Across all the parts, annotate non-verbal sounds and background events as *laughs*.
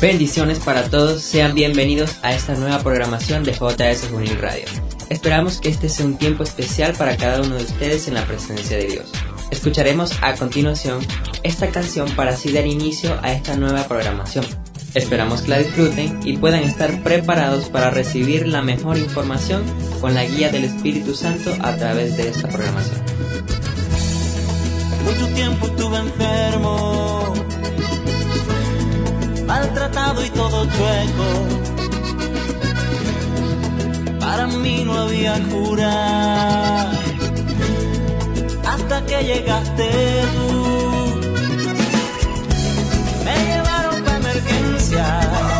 Bendiciones para todos, sean bienvenidos a esta nueva programación de JS Juvenil Radio. Esperamos que este sea un tiempo especial para cada uno de ustedes en la presencia de Dios. Escucharemos a continuación esta canción para así dar inicio a esta nueva programación. Esperamos que la disfruten y puedan estar preparados para recibir la mejor información con la guía del Espíritu Santo a través de esta programación. Mucho tiempo estuve enfermo maltratado y todo chueco. Para mí no había cura hasta que llegaste tú. Me llevaron para emergencia.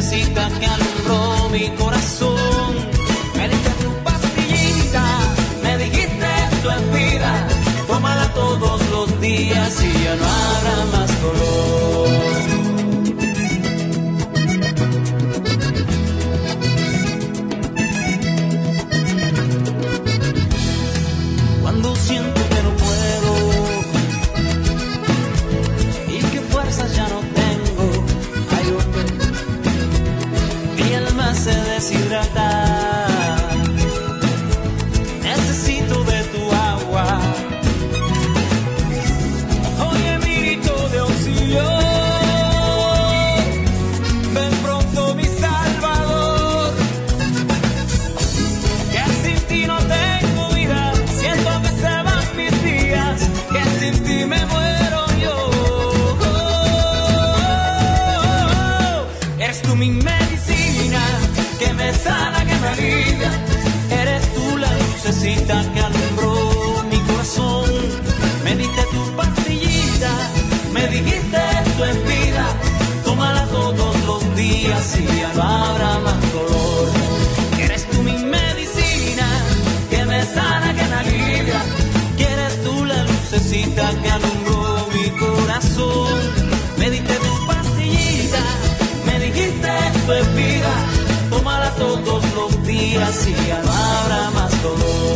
Lucecita que alumbró mi corazón. Ya no habrá más dolor.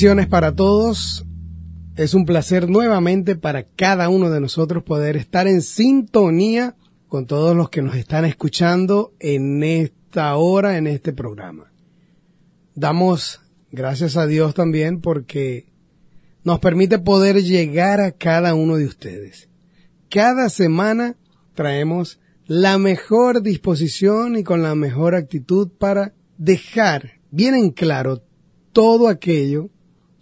Bendiciones para todos. Es un placer nuevamente para cada uno de nosotros poder estar en sintonía con todos los que nos están escuchando en esta hora, en este programa. Damos gracias a Dios también porque nos permite poder llegar a cada uno de ustedes. Cada semana traemos la mejor disposición y con la mejor actitud para dejar bien en claro todo aquello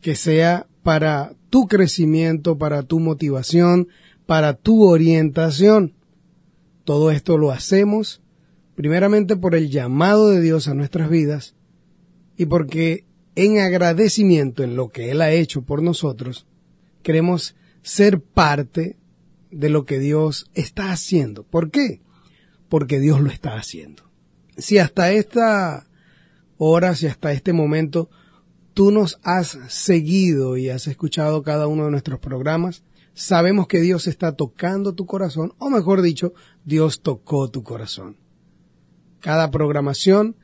que sea para tu crecimiento, para tu motivación, para tu orientación. Todo esto lo hacemos primeramente por el llamado de Dios a nuestras vidas y porque en agradecimiento en lo que Él ha hecho por nosotros, queremos ser parte de lo que Dios está haciendo. ¿Por qué? Porque Dios lo está haciendo. Si hasta esta horas y hasta este momento tú nos has seguido y has escuchado cada uno de nuestros programas, sabemos que Dios está tocando tu corazón, o mejor dicho, Dios tocó tu corazón. Cada programación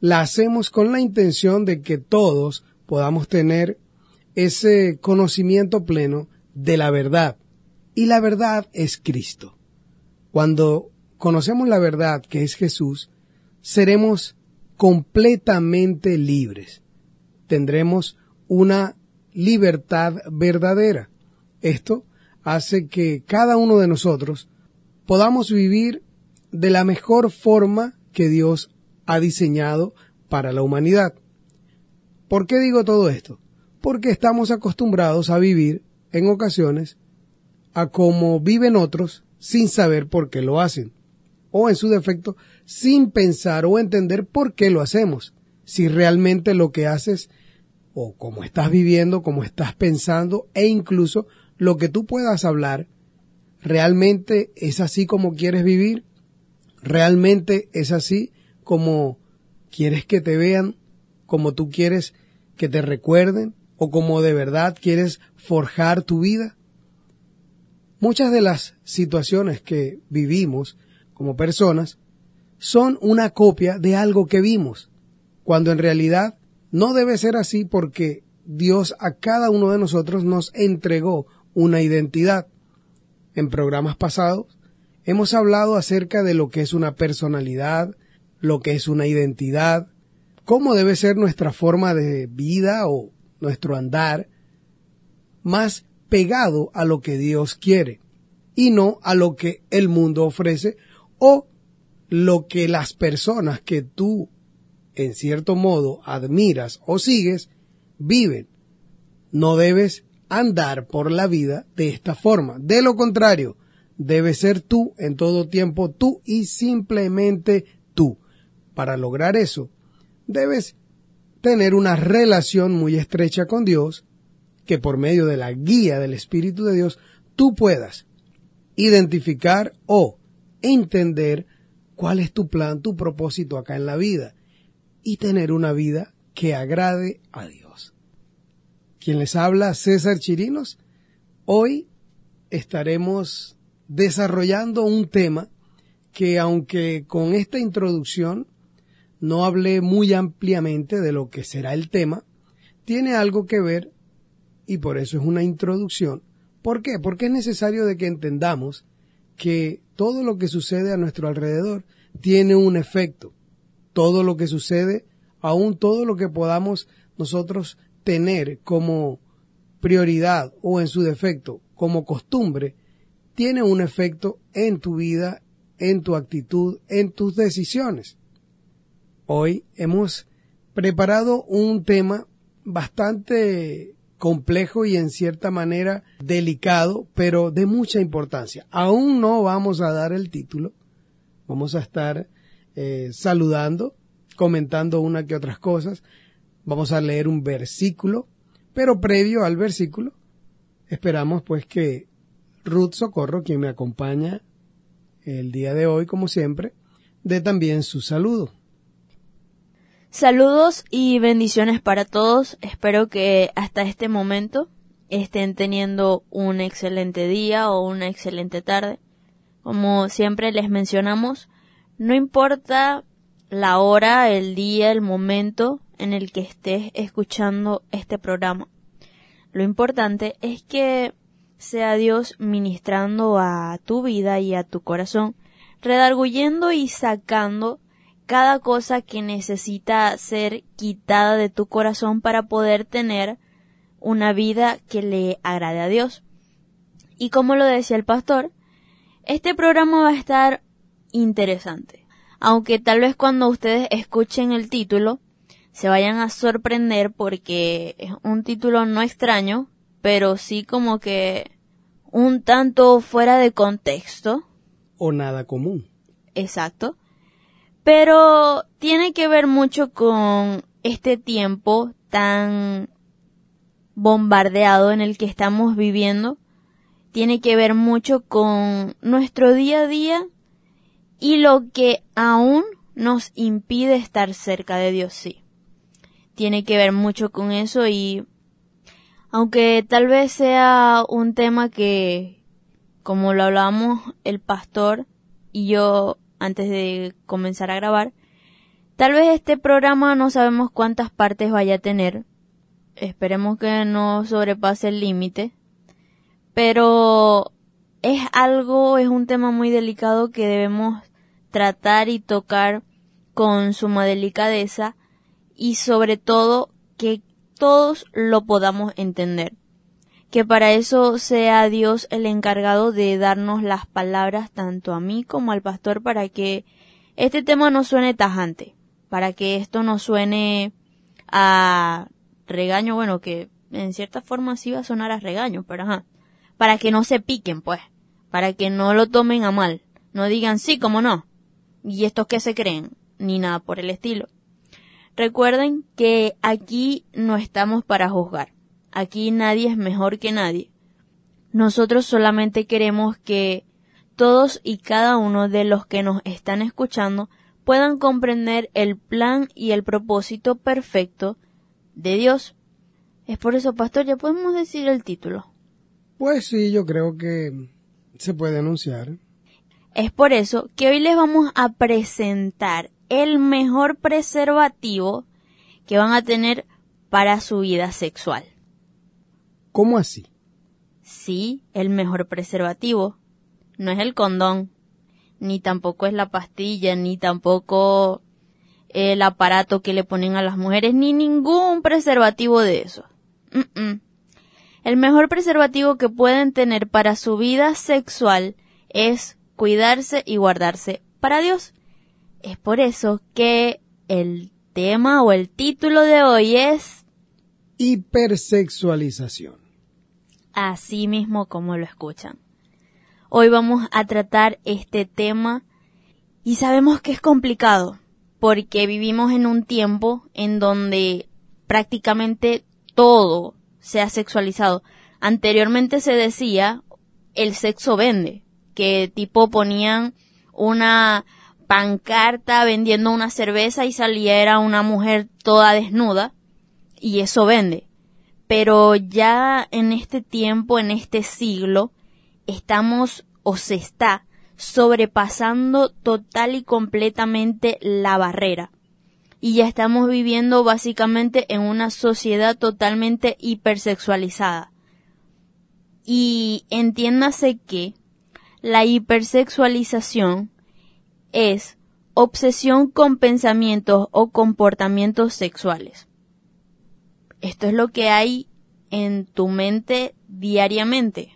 la hacemos con la intención de que todos podamos tener ese conocimiento pleno de la verdad. Y la verdad es Cristo. Cuando conocemos la verdad que es Jesús, seremos completamente libres. Tendremos una libertad verdadera. Esto hace que cada uno de nosotros podamos vivir de la mejor forma que Dios ha diseñado para la humanidad. ¿Por qué digo todo esto? Porque estamos acostumbrados a vivir en ocasiones a como viven otros sin saber por qué lo hacen, o en su defecto, sin pensar o entender por qué lo hacemos, si realmente lo que haces o cómo estás viviendo, cómo estás pensando e incluso lo que tú puedas hablar, realmente es así como quieres vivir, realmente es así como quieres que te vean, como tú quieres que te recuerden o como de verdad quieres forjar tu vida. Muchas de las situaciones que vivimos como personas son una copia de algo que vimos, cuando en realidad no debe ser así porque Dios a cada uno de nosotros nos entregó una identidad. En programas pasados hemos hablado acerca de lo que es una personalidad, lo que es una identidad, cómo debe ser nuestra forma de vida o nuestro andar más pegado a lo que Dios quiere y no a lo que el mundo ofrece o lo que las personas que tú en cierto modo admiras o sigues viven. No debes andar por la vida de esta forma. De lo contrario, debes ser tú en todo tiempo, tú y simplemente tú. Para lograr eso, debes tener una relación muy estrecha con Dios, que por medio de la guía del Espíritu de Dios tú puedas identificar o entender cuál es tu plan, tu propósito acá en la vida y tener una vida que agrade a Dios. Quien les habla, César Chirinos, hoy estaremos desarrollando un tema que aunque con esta introducción no hablé muy ampliamente de lo que será el tema, tiene algo que ver y por eso es una introducción. ¿Por qué? Porque es necesario de que entendamos que todo lo que sucede a nuestro alrededor tiene un efecto. Todo lo que sucede, aún todo lo que podamos nosotros tener como prioridad o en su defecto como costumbre, tiene un efecto en tu vida, en tu actitud, en tus decisiones. Hoy hemos preparado un tema bastante complejo y en cierta manera delicado, pero de mucha importancia. Aún no vamos a dar el título, vamos a estar eh, saludando, comentando una que otras cosas, vamos a leer un versículo, pero previo al versículo, esperamos pues que Ruth Socorro, quien me acompaña el día de hoy, como siempre, dé también su saludo. Saludos y bendiciones para todos. Espero que hasta este momento estén teniendo un excelente día o una excelente tarde. Como siempre les mencionamos, no importa la hora, el día, el momento en el que estés escuchando este programa. Lo importante es que sea Dios ministrando a tu vida y a tu corazón, redarguyendo y sacando cada cosa que necesita ser quitada de tu corazón para poder tener una vida que le agrade a Dios. Y como lo decía el pastor, este programa va a estar interesante. Aunque tal vez cuando ustedes escuchen el título se vayan a sorprender porque es un título no extraño, pero sí como que un tanto fuera de contexto. O nada común. Exacto. Pero tiene que ver mucho con este tiempo tan bombardeado en el que estamos viviendo. Tiene que ver mucho con nuestro día a día y lo que aún nos impide estar cerca de Dios, sí. tiene que ver mucho con eso y aunque tal vez sea un tema que, como lo hablábamos el pastor y yo antes de comenzar a grabar, tal vez este programa no sabemos cuántas partes vaya a tener. Esperemos que no sobrepase el límite. Pero es algo, es un tema muy delicado que debemos tratar y tocar con suma delicadeza y sobre todo que todos lo podamos entender. Que para eso sea Dios el encargado de darnos las palabras tanto a mí como al pastor para que este tema no suene tajante, para que esto no suene a regaño, bueno, que en cierta forma sí va a sonar a regaño, pero ajá, para que no se piquen, pues, para que no lo tomen a mal, no digan sí, como no, y estos que se creen, ni nada por el estilo. Recuerden que aquí no estamos para juzgar. Aquí nadie es mejor que nadie. Nosotros solamente queremos que todos y cada uno de los que nos están escuchando puedan comprender el plan y el propósito perfecto de Dios. Es por eso, pastor, ya podemos decir el título. Pues sí, yo creo que se puede anunciar. Es por eso que hoy les vamos a presentar el mejor preservativo que van a tener para su vida sexual. ¿Cómo así? Sí, el mejor preservativo. No es el condón, ni tampoco es la pastilla, ni tampoco el aparato que le ponen a las mujeres, ni ningún preservativo de eso. El mejor preservativo que pueden tener para su vida sexual es cuidarse y guardarse para Dios. Es por eso que el tema o el título de hoy es hipersexualización. Así mismo como lo escuchan. Hoy vamos a tratar este tema y sabemos que es complicado porque vivimos en un tiempo en donde prácticamente todo se ha sexualizado. Anteriormente se decía el sexo vende, que tipo ponían una pancarta vendiendo una cerveza y saliera una mujer toda desnuda y eso vende. Pero ya en este tiempo, en este siglo, estamos o se está sobrepasando total y completamente la barrera. Y ya estamos viviendo básicamente en una sociedad totalmente hipersexualizada. Y entiéndase que la hipersexualización es obsesión con pensamientos o comportamientos sexuales. Esto es lo que hay en tu mente diariamente.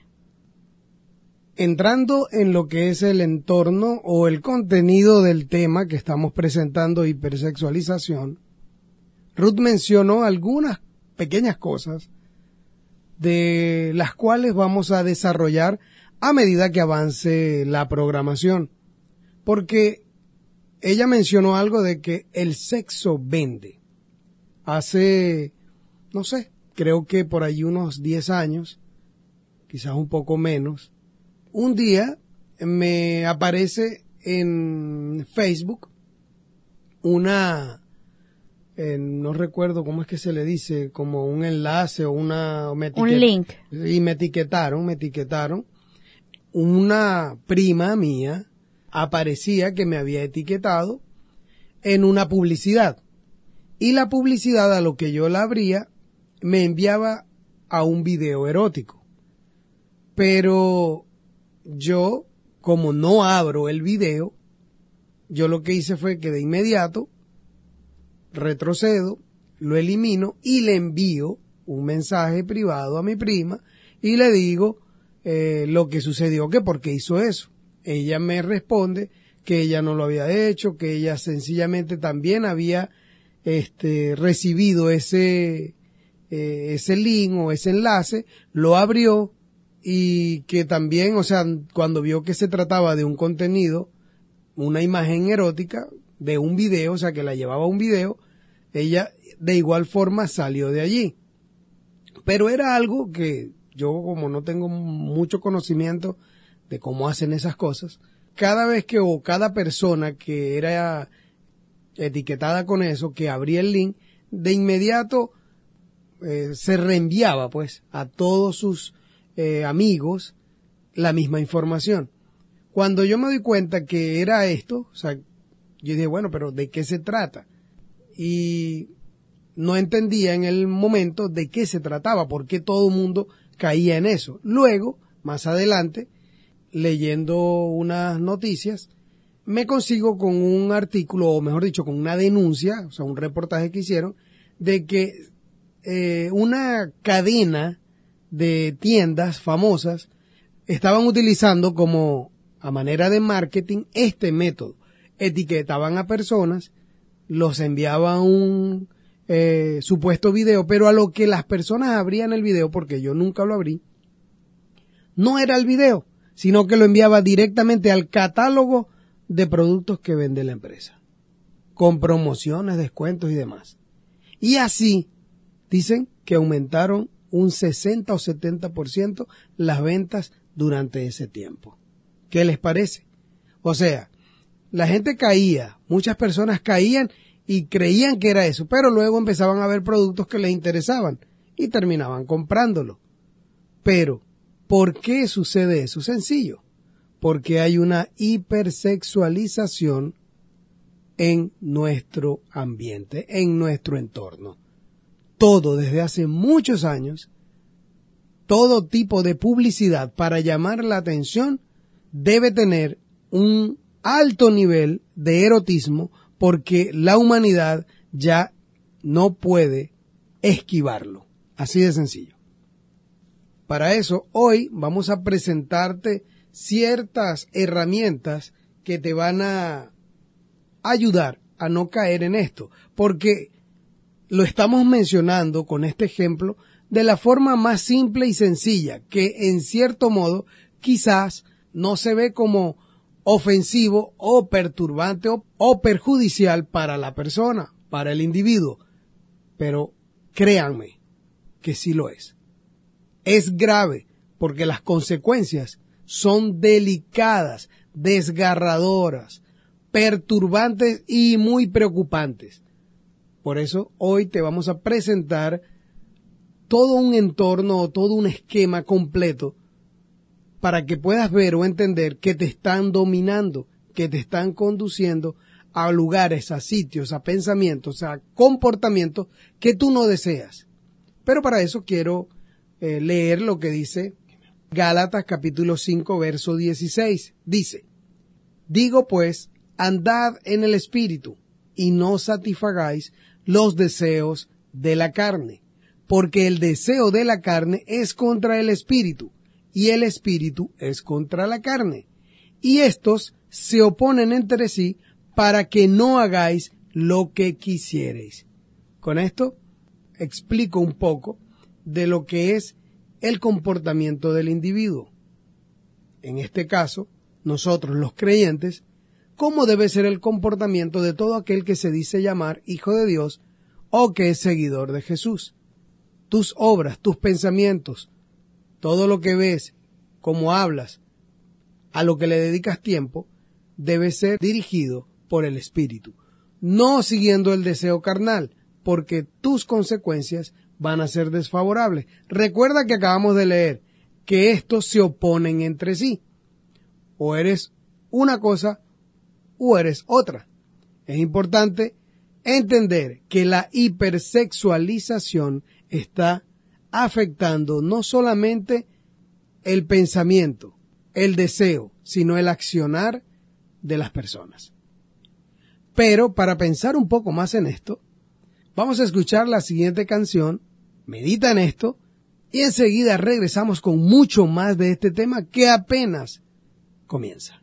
Entrando en lo que es el entorno o el contenido del tema que estamos presentando, hipersexualización, Ruth mencionó algunas pequeñas cosas de las cuales vamos a desarrollar a medida que avance la programación porque ella mencionó algo de que el sexo vende. Hace, no sé, creo que por ahí unos 10 años, quizás un poco menos, un día me aparece en Facebook una, no recuerdo cómo es que se le dice, como un enlace o una... un link. Y me etiquetaron, me etiquetaron. Una prima mía aparecía que me había etiquetado en una publicidad. Y la publicidad a lo que yo la abría me enviaba a un video erótico. Pero yo, como no abro el video, yo lo que hice fue que de inmediato retrocedo, lo elimino y le envío un mensaje privado a mi prima y le digo eh, lo que sucedió, que porque hizo eso ella me responde que ella no lo había hecho, que ella sencillamente también había este, recibido ese, eh, ese link o ese enlace, lo abrió y que también, o sea, cuando vio que se trataba de un contenido, una imagen erótica, de un video, o sea, que la llevaba un video, ella de igual forma salió de allí. Pero era algo que yo como no tengo mucho conocimiento de cómo hacen esas cosas, cada vez que o cada persona que era etiquetada con eso, que abría el link, de inmediato eh, se reenviaba pues a todos sus eh, amigos la misma información. Cuando yo me doy cuenta que era esto, o sea, yo dije, bueno, pero ¿de qué se trata? Y no entendía en el momento de qué se trataba, por qué todo el mundo caía en eso. Luego, más adelante, leyendo unas noticias, me consigo con un artículo, o mejor dicho, con una denuncia, o sea, un reportaje que hicieron, de que eh, una cadena de tiendas famosas estaban utilizando como a manera de marketing este método. Etiquetaban a personas, los enviaban un eh, supuesto video, pero a lo que las personas abrían el video, porque yo nunca lo abrí, no era el video, sino que lo enviaba directamente al catálogo de productos que vende la empresa, con promociones, descuentos y demás. Y así dicen que aumentaron un 60 o 70% las ventas durante ese tiempo. ¿Qué les parece? O sea, la gente caía, muchas personas caían y creían que era eso, pero luego empezaban a ver productos que les interesaban y terminaban comprándolo. Pero, ¿por qué sucede eso? Sencillo, porque hay una hipersexualización en nuestro ambiente, en nuestro entorno. Todo desde hace muchos años, todo tipo de publicidad para llamar la atención debe tener un alto nivel de erotismo porque la humanidad ya no puede esquivarlo. Así de sencillo. Para eso, hoy vamos a presentarte ciertas herramientas que te van a ayudar a no caer en esto, porque lo estamos mencionando con este ejemplo de la forma más simple y sencilla, que en cierto modo quizás no se ve como ofensivo o perturbante o, perjudicial para la persona, para el individuo. Pero créanme que sí lo es. Es grave porque las consecuencias son delicadas, desgarradoras, perturbantes y muy preocupantes. Por eso hoy te vamos a presentar todo un entorno o todo un esquema completo para que puedas ver o entender que te están dominando, que te están conduciendo a lugares, a sitios, a pensamientos, a comportamientos que tú no deseas. Pero para eso quiero eh, leer lo que dice Gálatas capítulo 5 verso 16. Dice, digo pues, andad en el espíritu y no satisfagáis los deseos de la carne, porque el deseo de la carne es contra el espíritu y el espíritu es contra la carne. Y estos se oponen entre sí para que no hagáis lo que quisiereis. Con esto explico un poco de lo que es el comportamiento del individuo. En este caso, nosotros los creyentes, cómo debe ser el comportamiento de todo aquel que se dice llamar hijo de Dios o que es seguidor de Jesús. Tus obras, tus pensamientos, todo lo que ves, cómo hablas, a lo que le dedicas tiempo, debe ser dirigido por el Espíritu, no siguiendo el deseo carnal, porque tus consecuencias van a ser desfavorables. Recuerda que acabamos de leer que estos se oponen entre sí. O eres una cosa o eres otra. Es importante entender que la hipersexualización está afectando no solamente el pensamiento, el deseo, sino el accionar de las personas. Pero para pensar un poco más en esto, vamos a escuchar la siguiente canción, medita en esto, y enseguida regresamos con mucho más de este tema que apenas comienza.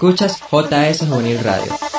Escuchas JS Juvenil Radio.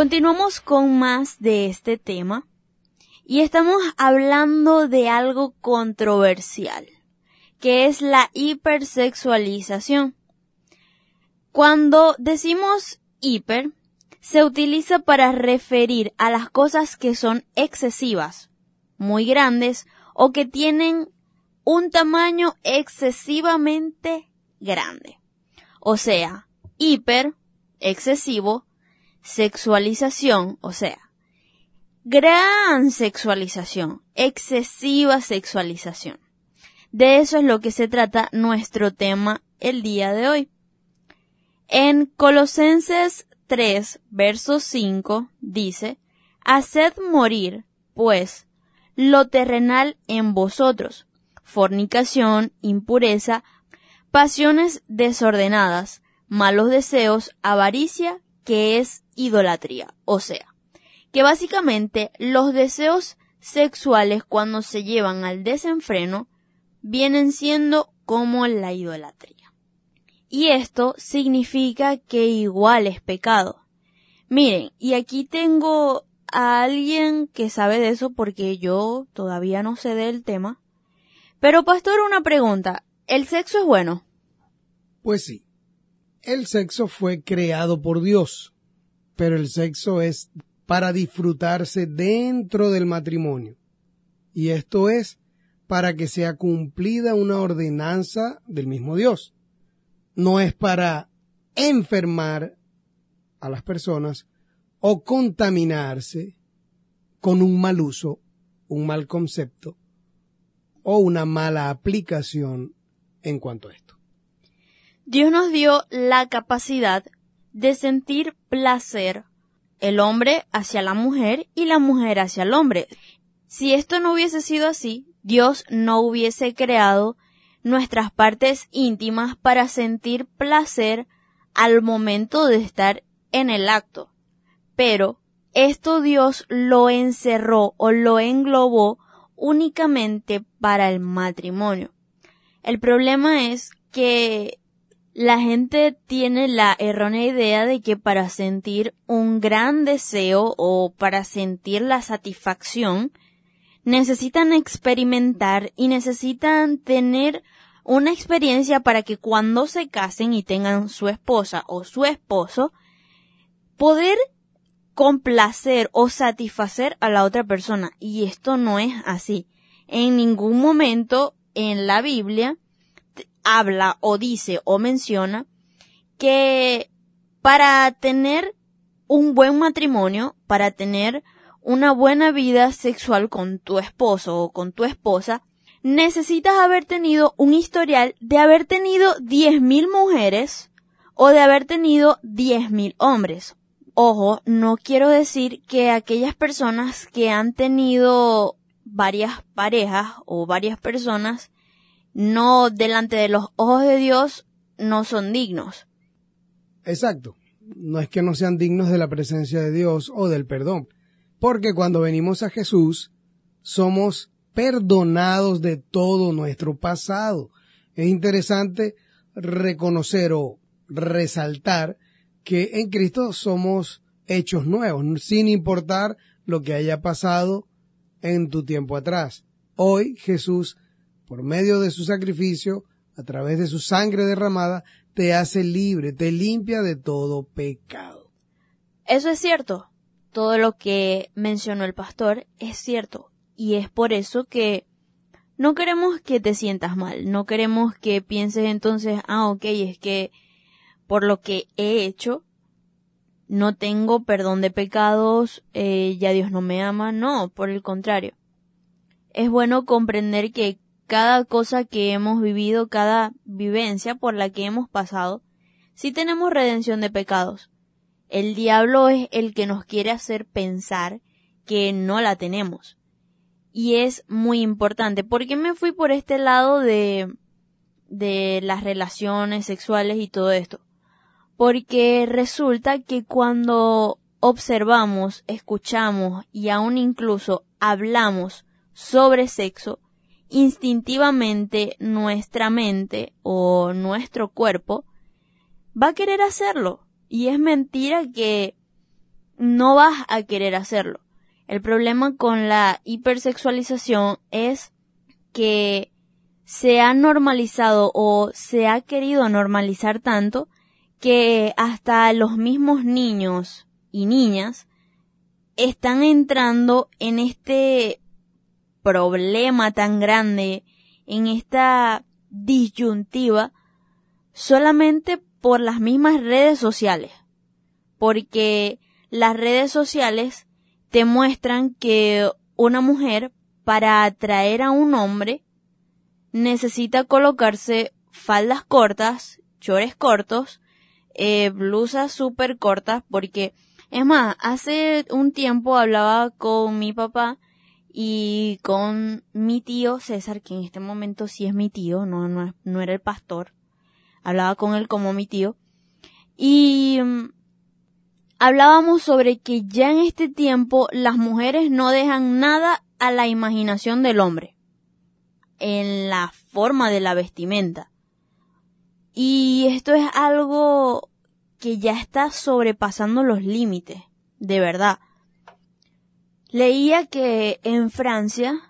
Continuamos con más de este tema y estamos hablando de algo controversial, que es la hipersexualización. Cuando decimos hiper, se utiliza para referir a las cosas que son excesivas, muy grandes o que tienen un tamaño excesivamente grande. O sea, hiper, excesivo, sexualización, o sea, gran sexualización, excesiva sexualización. De eso es lo que se trata nuestro tema el día de hoy. En Colosenses 3, verso 5 dice, Haced morir, pues, lo terrenal en vosotros, fornicación, impureza, pasiones desordenadas, malos deseos, avaricia, que es idolatría. O sea, que básicamente los deseos sexuales cuando se llevan al desenfreno vienen siendo como la idolatría. Y esto significa que igual es pecado. Miren, y aquí tengo a alguien que sabe de eso porque yo todavía no sé del tema. Pero pastor, una pregunta. ¿El sexo es bueno? Pues sí, el sexo fue creado por Dios, pero el sexo es para disfrutarse dentro del matrimonio. Y esto es para que sea cumplida una ordenanza del mismo Dios. No es para enfermar a las personas o contaminarse con un mal uso, un mal concepto o una mala aplicación en cuanto a esto. Dios nos dio la capacidad de sentir placer el hombre hacia la mujer y la mujer hacia el hombre. Si esto no hubiese sido así, Dios no hubiese creado nuestras partes íntimas para sentir placer al momento de estar en el acto. Pero esto Dios lo encerró o lo englobó únicamente para el matrimonio. El problema es que La gente tiene la errónea idea de que para sentir un gran deseo o para sentir la satisfacción necesitan experimentar y necesitan tener una experiencia para que cuando se casen y tengan su esposa o su esposo, poder complacer o satisfacer a la otra persona. Y esto no es así. En ningún momento en la Biblia habla o dice o menciona que para tener un buen matrimonio, para tener una buena vida sexual con tu esposo o con tu esposa, necesitas haber tenido un historial de haber tenido 10.000 mujeres o de haber tenido 10.000 hombres. Ojo, no quiero decir que aquellas personas que han tenido varias parejas o varias personas no delante de los ojos de Dios no son dignos. Exacto. No es que no sean dignos de la presencia de Dios o del perdón, porque cuando venimos a Jesús somos perdonados de todo nuestro pasado. Es interesante reconocer o resaltar que en Cristo somos hechos nuevos, sin importar lo que haya pasado en tu tiempo atrás. Hoy Jesús por medio de su sacrificio, a través de su sangre derramada, te hace libre, te limpia de todo pecado. Eso es cierto. Todo lo que mencionó el pastor es cierto. Y es por eso que no queremos que te sientas mal. No queremos que pienses entonces, ah, ok, es que por lo que he hecho, no tengo perdón de pecados, eh, ya Dios no me ama. No, por el contrario. Es bueno comprender que cada cosa que hemos vivido, cada vivencia por la que hemos pasado, sí tenemos redención de pecados. El diablo es el que nos quiere hacer pensar que no la tenemos. Y es muy importante. ¿Por qué me fui por este lado de, de las relaciones sexuales y todo esto? Porque resulta que cuando observamos, escuchamos y aún incluso hablamos sobre sexo, instintivamente nuestra mente o nuestro cuerpo va a querer hacerlo. Y es mentira que no vas a querer hacerlo. El problema con la hipersexualización es que se ha normalizado o se ha querido normalizar tanto que hasta los mismos niños y niñas están entrando en este problema tan grande, en esta disyuntiva, solamente por las mismas redes sociales. Porque las redes sociales te muestran que una mujer para atraer a un hombre necesita colocarse faldas cortas, chores cortos, eh, blusas súper cortas, porque es más, hace un tiempo hablaba con mi papá y con mi tío César, que en este momento sí es mi tío, no, no, no era el pastor, hablaba con él como mi tío, y mm, hablábamos sobre que ya en este tiempo las mujeres no dejan nada a la imaginación del hombre, en la forma de la vestimenta. Y esto es algo que ya está sobrepasando los límites, de verdad Leía que en Francia,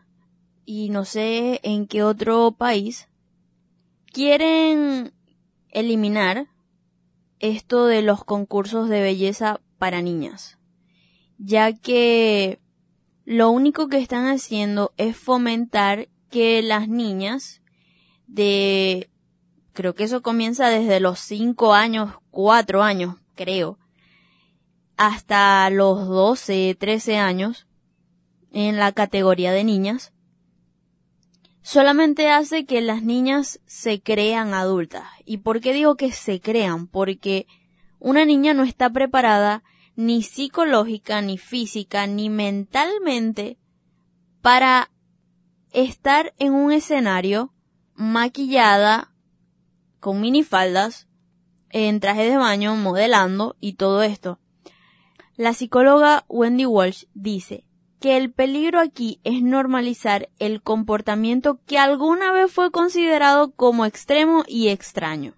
y no sé en qué otro país, quieren eliminar esto de los concursos de belleza para niñas, ya que lo único que están haciendo es fomentar que las niñas de, creo que eso comienza desde los 5 años, 4 años, creo, hasta los 12, 13 años, en la categoría de niñas, solamente hace que las niñas se crean adultas. ¿Y por qué digo que se crean? Porque una niña no está preparada ni psicológica, ni física, ni mentalmente para estar en un escenario maquillada, con minifaldas, en traje de baño, modelando y todo esto. La psicóloga Wendy Walsh dice, que el peligro aquí es normalizar el comportamiento que alguna vez fue considerado como extremo y extraño.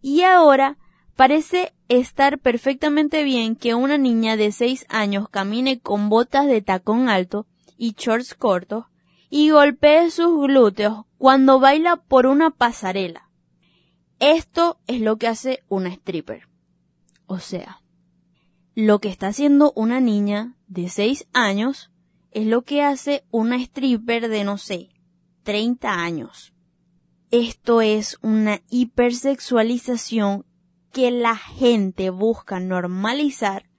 Y ahora parece estar perfectamente bien que una niña de 6 años camine con botas de tacón alto y shorts cortos y golpee sus glúteos cuando baila por una pasarela. Esto es lo que hace una stripper. O sea, lo que está haciendo una niña de 6 años es lo que hace una stripper de, no sé, 30 años. Esto es una hipersexualización que la gente busca normalizar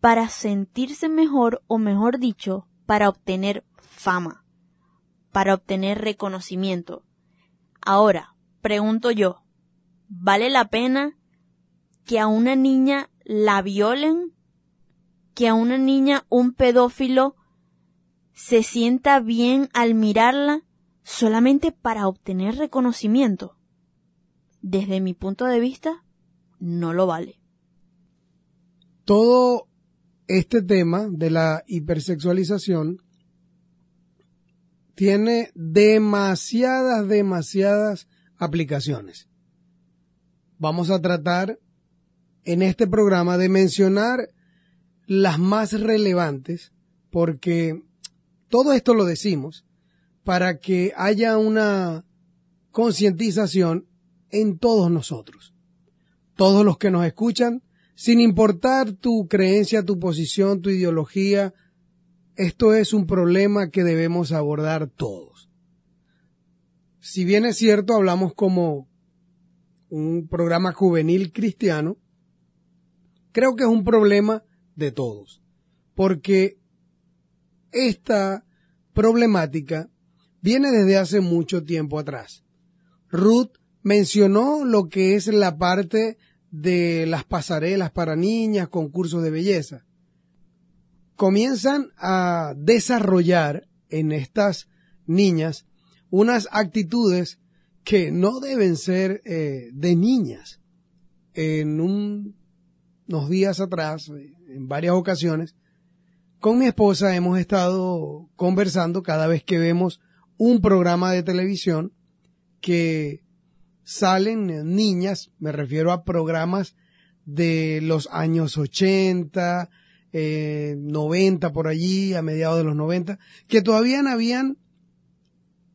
para sentirse mejor o mejor dicho, para obtener fama, para obtener reconocimiento. Ahora, pregunto yo, ¿vale la pena que a una niña la violen? ¿Que a una niña un pedófilo se sienta bien al mirarla solamente para obtener reconocimiento? Desde mi punto de vista, no lo vale. Todo este tema de la hipersexualización tiene demasiadas, demasiadas aplicaciones. Vamos a tratar en este programa de mencionar las más relevantes porque todo esto lo decimos para que haya una concientización en todos nosotros todos los que nos escuchan, sin importar tu creencia, tu posición, tu ideología, esto es un problema que debemos abordar todos. Si bien es cierto, hablamos como un programa juvenil cristiano, creo que es un problema de todos, porque esta problemática viene desde hace mucho tiempo atrás. Ruth mencionó lo que es la parte de las pasarelas para niñas, concursos de belleza. Comienzan a desarrollar en estas niñas unas actitudes que no deben ser eh, de niñas. En unos días atrás, en varias ocasiones, con mi esposa hemos estado conversando cada vez que vemos un programa de televisión que salen niñas, me refiero a programas de los años 80, eh, 90 por allí, a mediados de los 90, que todavía habían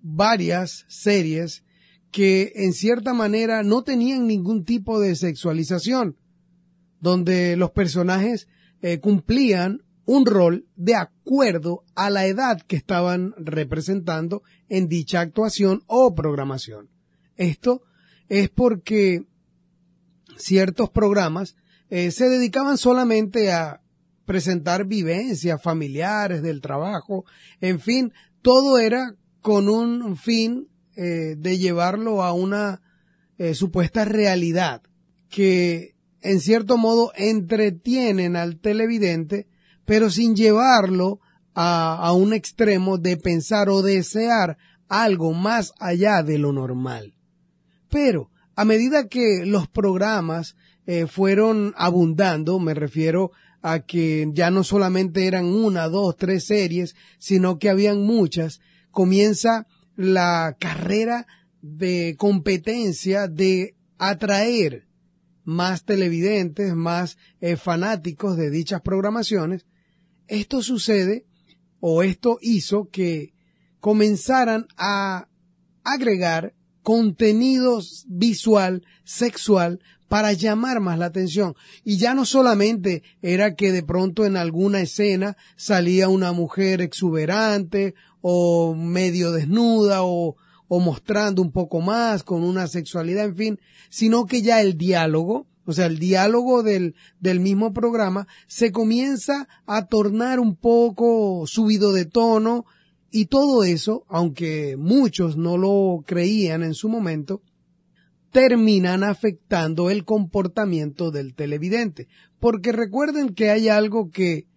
varias series que en cierta manera no tenían ningún tipo de sexualización, donde los personajes eh, cumplían un rol de acuerdo a la edad que estaban representando en dicha actuación o programación. Esto es porque ciertos programas eh, se dedicaban solamente a presentar vivencias familiares del trabajo, en fin, todo era con un fin eh, de llevarlo a una supuesta realidad que en cierto modo entretienen al televidente, pero sin llevarlo a, un extremo de pensar o desear algo más allá de lo normal. Pero a medida que los programas eh, fueron abundando, me refiero a que ya no solamente eran una, dos, tres series, sino que habían muchas, comienza la carrera de competencia de atraer más televidentes, más eh, fanáticos de dichas programaciones. Esto sucede o esto hizo que comenzaran a agregar contenidos visual, sexual, para llamar más la atención. Y ya no solamente era que de pronto en alguna escena salía una mujer exuberante o medio desnuda o, o mostrando un poco más con una sexualidad, en fin, sino que ya el diálogo, o sea, el diálogo del, del mismo programa se comienza a tornar un poco subido de tono, y todo eso, aunque muchos no lo creían en su momento, terminan afectando el comportamiento del televidente. Porque recuerden que hay algo que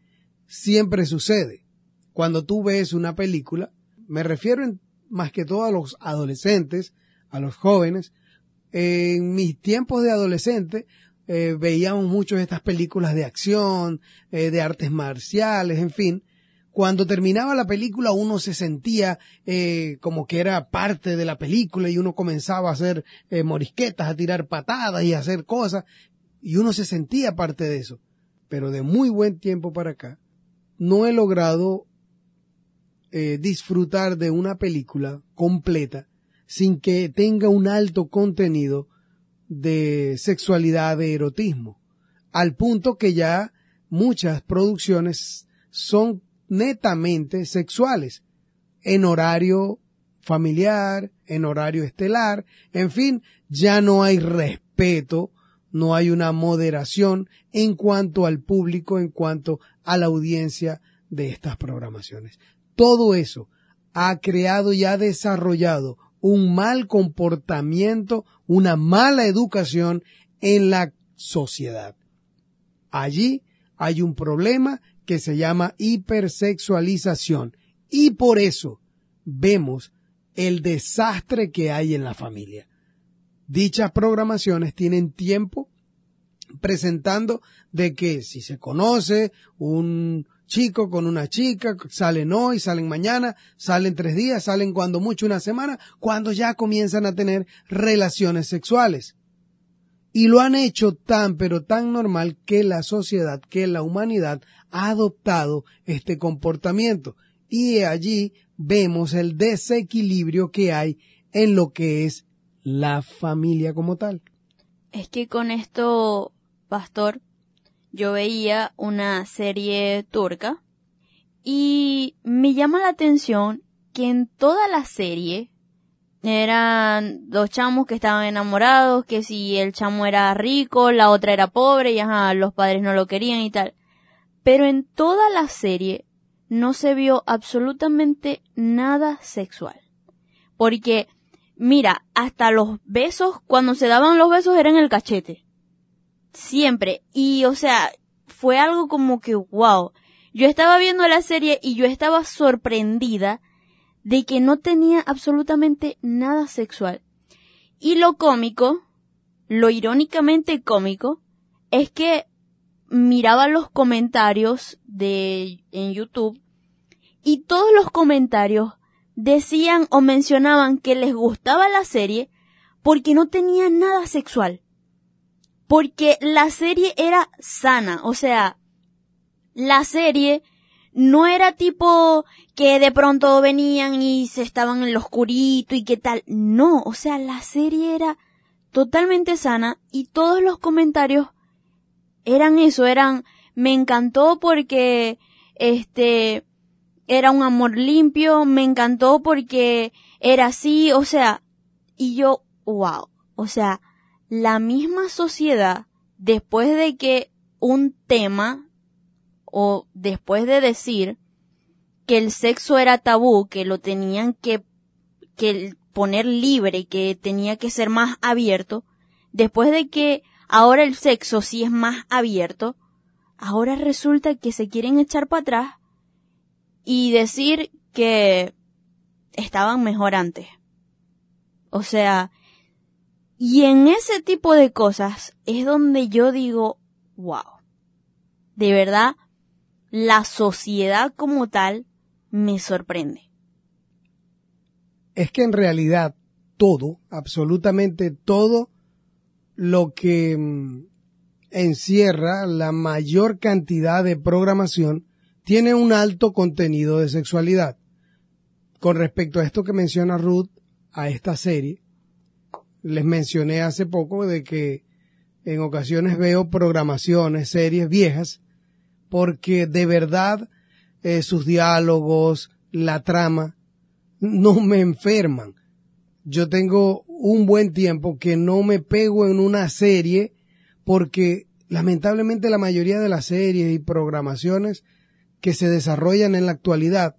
siempre sucede. Cuando tú ves una película, me refiero más que todo a los adolescentes, a los jóvenes. En mis tiempos de adolescente eh, veíamos mucho estas películas de acción, eh, de artes marciales, en fin, cuando terminaba la película uno se sentía eh, como que era parte de la película y uno comenzaba a hacer morisquetas, a tirar patadas y a hacer cosas y uno se sentía parte de eso. Pero de muy buen tiempo para acá no he logrado eh, disfrutar de una película completa sin que tenga un alto contenido de sexualidad, de erotismo, al punto que ya muchas producciones son netamente sexuales, en horario familiar, en horario estelar, en fin, ya no hay respeto, no hay una moderación en cuanto al público, en cuanto a la audiencia de estas programaciones. Todo eso ha creado y ha desarrollado un mal comportamiento, una mala educación en la sociedad. Allí hay un problema que se llama hipersexualización y por eso vemos el desastre que hay en la familia. Dichas programaciones tienen tiempo presentando de que si se conoce un chico con una chica, salen hoy, salen mañana, salen tres días, salen cuando mucho una semana, cuando ya comienzan a tener relaciones sexuales. Y lo han hecho tan pero tan normal que la sociedad, que la humanidad ha adoptado este comportamiento. Y allí vemos el desequilibrio que hay en lo que es la familia como tal. Es que con esto, pastor, yo veía una serie turca y me llama la atención que en toda la serie eran dos chamos que estaban enamorados, que si el chamo era rico, la otra era pobre y los padres no lo querían y tal. Pero en toda la serie no se vio absolutamente nada sexual. Porque, mira, hasta los besos, cuando se daban los besos eran el cachete. Siempre. Y, o sea, fue algo como que, wow. Yo estaba viendo la serie y yo estaba sorprendida de que no tenía absolutamente nada sexual. Y lo cómico, lo irónicamente cómico, es que miraba los comentarios de en YouTube y todos los comentarios decían o mencionaban que les gustaba la serie porque no tenía nada sexual. Porque la serie era sana, o sea, la serie no era tipo que de pronto venían y se estaban en lo oscurito y qué tal. No, o sea, la serie era totalmente sana y todos los comentarios eran eso, eran me encantó porque este era un amor limpio, me encantó porque era así, o sea, y yo, wow, o sea, la misma sociedad después de que un tema o después de decir que el sexo era tabú, que lo tenían que, que poner libre, que tenía que ser más abierto, después de que ahora el sexo sí es más abierto, ahora resulta que se quieren echar para atrás y decir que estaban mejor antes. O sea, y en ese tipo de cosas es donde yo digo, wow, de verdad, la sociedad como tal me sorprende. Es que en realidad todo, absolutamente todo lo que mm, encierra la mayor cantidad de programación tiene un alto contenido de sexualidad. Con respecto a esto que menciona Ruth, a esta serie, les mencioné hace poco de que en ocasiones veo programaciones, series viejas, porque de verdad eh, sus diálogos, la trama, no me enferman. Yo tengo un buen tiempo que no me pego en una serie porque lamentablemente la mayoría de las series y programaciones que se desarrollan en la actualidad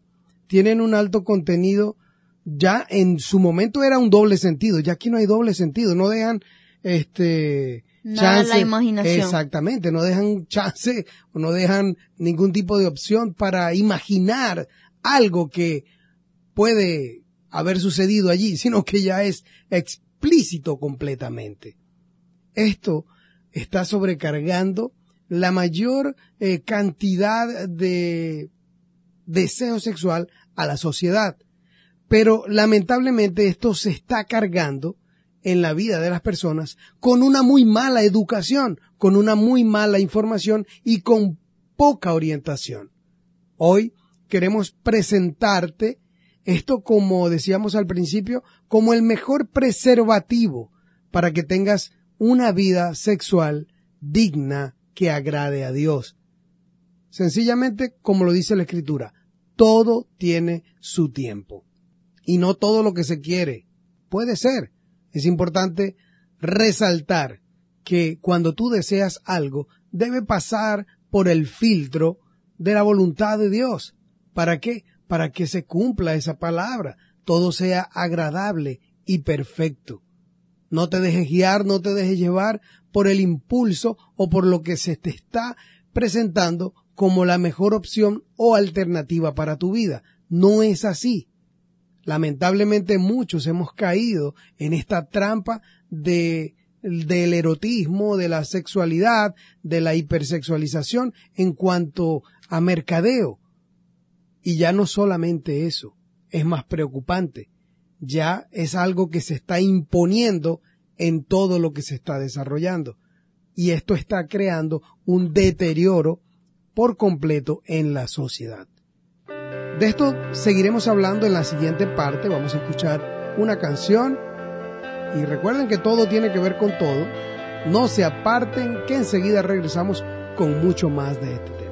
tienen un alto contenido ya en su momento era un doble sentido, ya aquí no hay doble sentido, no dejan este Nada la imaginación. Exactamente, no dejan chance o no dejan ningún tipo de opción para imaginar algo que puede haber sucedido allí, *laughs* sino que ya es explícito completamente. Esto está sobrecargando la mayor eh, cantidad de deseo sexual a la sociedad. Pero lamentablemente esto se está cargando en la vida de las personas con una muy mala educación, con una muy mala información y con poca orientación. Hoy queremos presentarte esto como decíamos al principio, como el mejor preservativo para que tengas una vida sexual digna que agrade a Dios. Sencillamente, como lo dice la Escritura, todo tiene su tiempo. Y no todo lo que se quiere. Puede ser. Es importante resaltar que cuando tú deseas algo, debe pasar por el filtro de la voluntad de Dios. ¿Para qué? Para que se cumpla esa palabra, todo sea agradable y perfecto. No te dejes guiar, no te dejes llevar por el impulso o por lo que se te está presentando como la mejor opción o alternativa para tu vida. No es así. Lamentablemente muchos hemos caído en esta trampa de del erotismo, de la sexualidad, de la hipersexualización en cuanto a mercadeo. Y ya no solamente eso, es más preocupante. Ya es algo que se está imponiendo en todo lo que se está desarrollando. Y esto está creando un deterioro por completo en la sociedad. De esto seguiremos hablando en la siguiente parte. Vamos a escuchar una canción. Y recuerden que todo tiene que ver con todo. No se aparten, que enseguida regresamos con mucho más de este tema.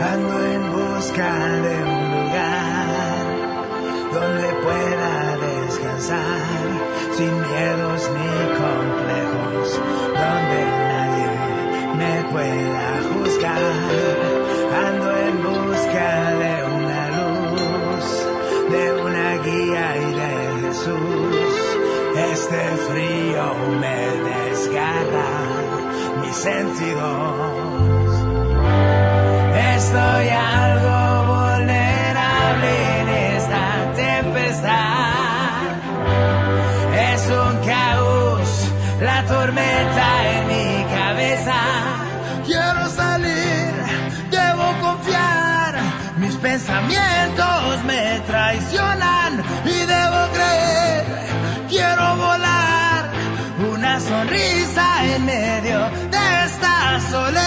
Ando en busca de un lugar donde pueda descansar sin miedos ni complejos, donde nadie me pueda juzgar. Frío me desgarra mis sentidos. Estoy algo vulnerable en esta tempestad. Es un caos, la tormenta en mi cabeza. Quiero salir, debo confiar. Mis pensamientos en medio de esta soledad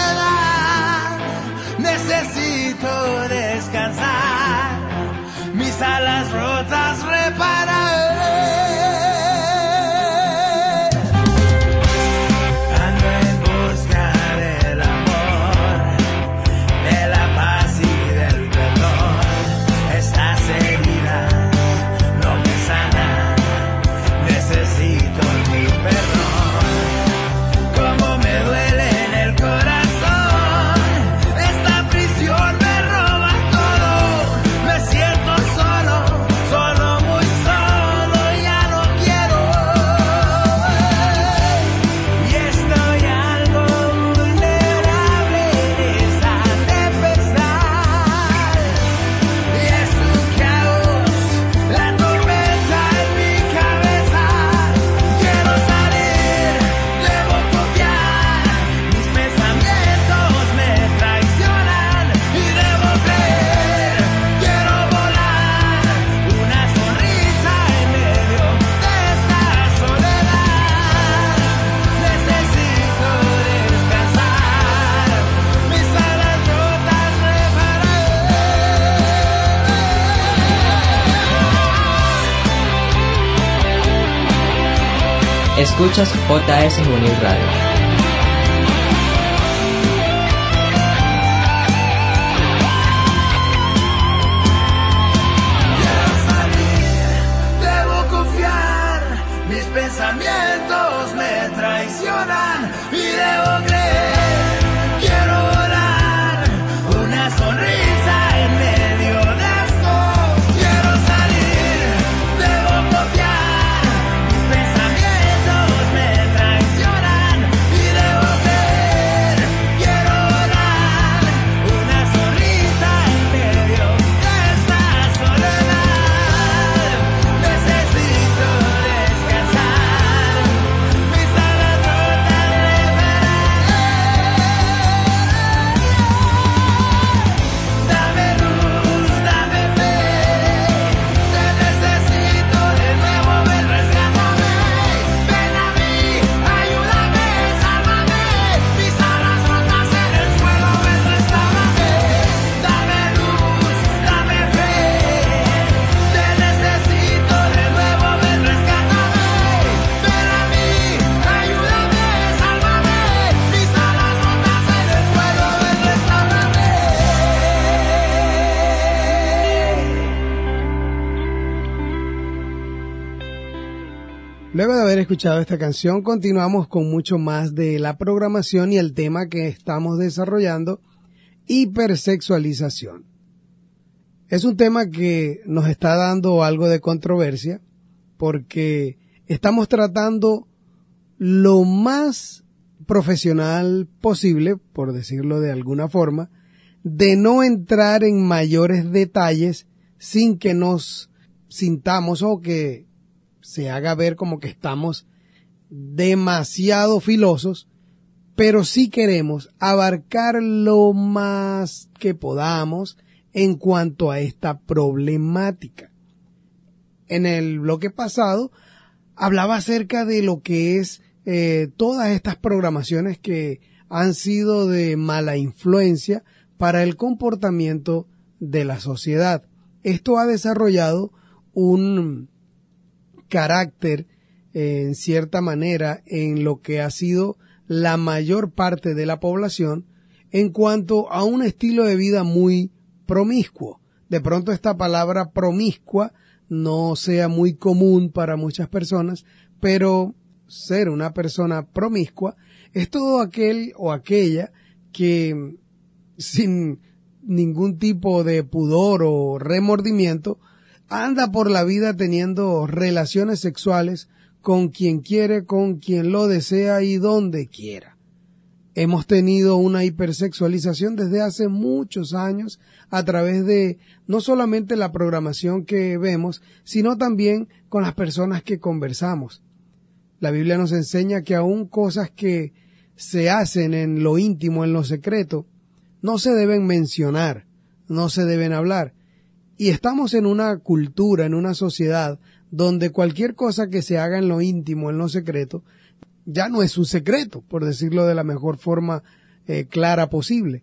Escuchas JS Juvenil Radio. Luego de haber escuchado esta canción, continuamos con mucho más de la programación y el tema que estamos desarrollando, hipersexualización. Es un tema que nos está dando algo de controversia porque estamos tratando lo más profesional posible, por decirlo de alguna forma, de no entrar en mayores detalles sin que nos sintamos o que se haga ver como que estamos demasiado filosos, pero sí queremos abarcar lo más que podamos en cuanto a esta problemática. En el bloque pasado hablaba acerca de lo que es eh, todas estas programaciones que han sido de mala influencia para el comportamiento de la sociedad. Esto ha desarrollado un carácter en cierta manera en lo que ha sido la mayor parte de la población en cuanto a un estilo de vida muy promiscuo. De pronto esta palabra promiscua no sea muy común para muchas personas, pero ser una persona promiscua es todo aquel o aquella que sin ningún tipo de pudor o remordimiento anda por la vida teniendo relaciones sexuales con quien quiere, con quien lo desea y donde quiera. Hemos tenido una hipersexualización desde hace muchos años a través de no solamente la programación que vemos, sino también con las personas que conversamos. La Biblia nos enseña que aún cosas que se hacen en lo íntimo, en lo secreto, no se deben mencionar, no se deben hablar. Y estamos en una cultura, en una sociedad, donde cualquier cosa que se haga en lo íntimo, en lo secreto, ya no es un secreto, por decirlo de la mejor forma eh, clara posible.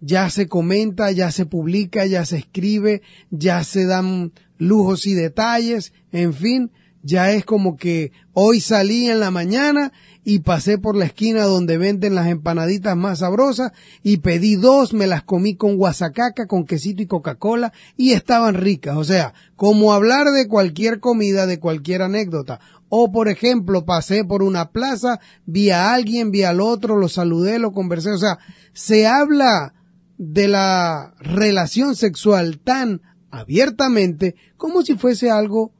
Ya se comenta, ya se publica, ya se escribe, ya se dan lujos y detalles, en fin, ya es como que hoy salí en la mañana y pasé por la esquina donde venden las empanaditas más sabrosas y pedí dos, me las comí con guasacaca, con quesito y Coca-Cola y estaban ricas. O sea, como hablar de cualquier comida, de cualquier anécdota. O, por ejemplo, pasé por una plaza, vi a alguien, vi al otro, lo saludé, lo conversé. O sea, se habla de la relación sexual tan abiertamente como si fuese algo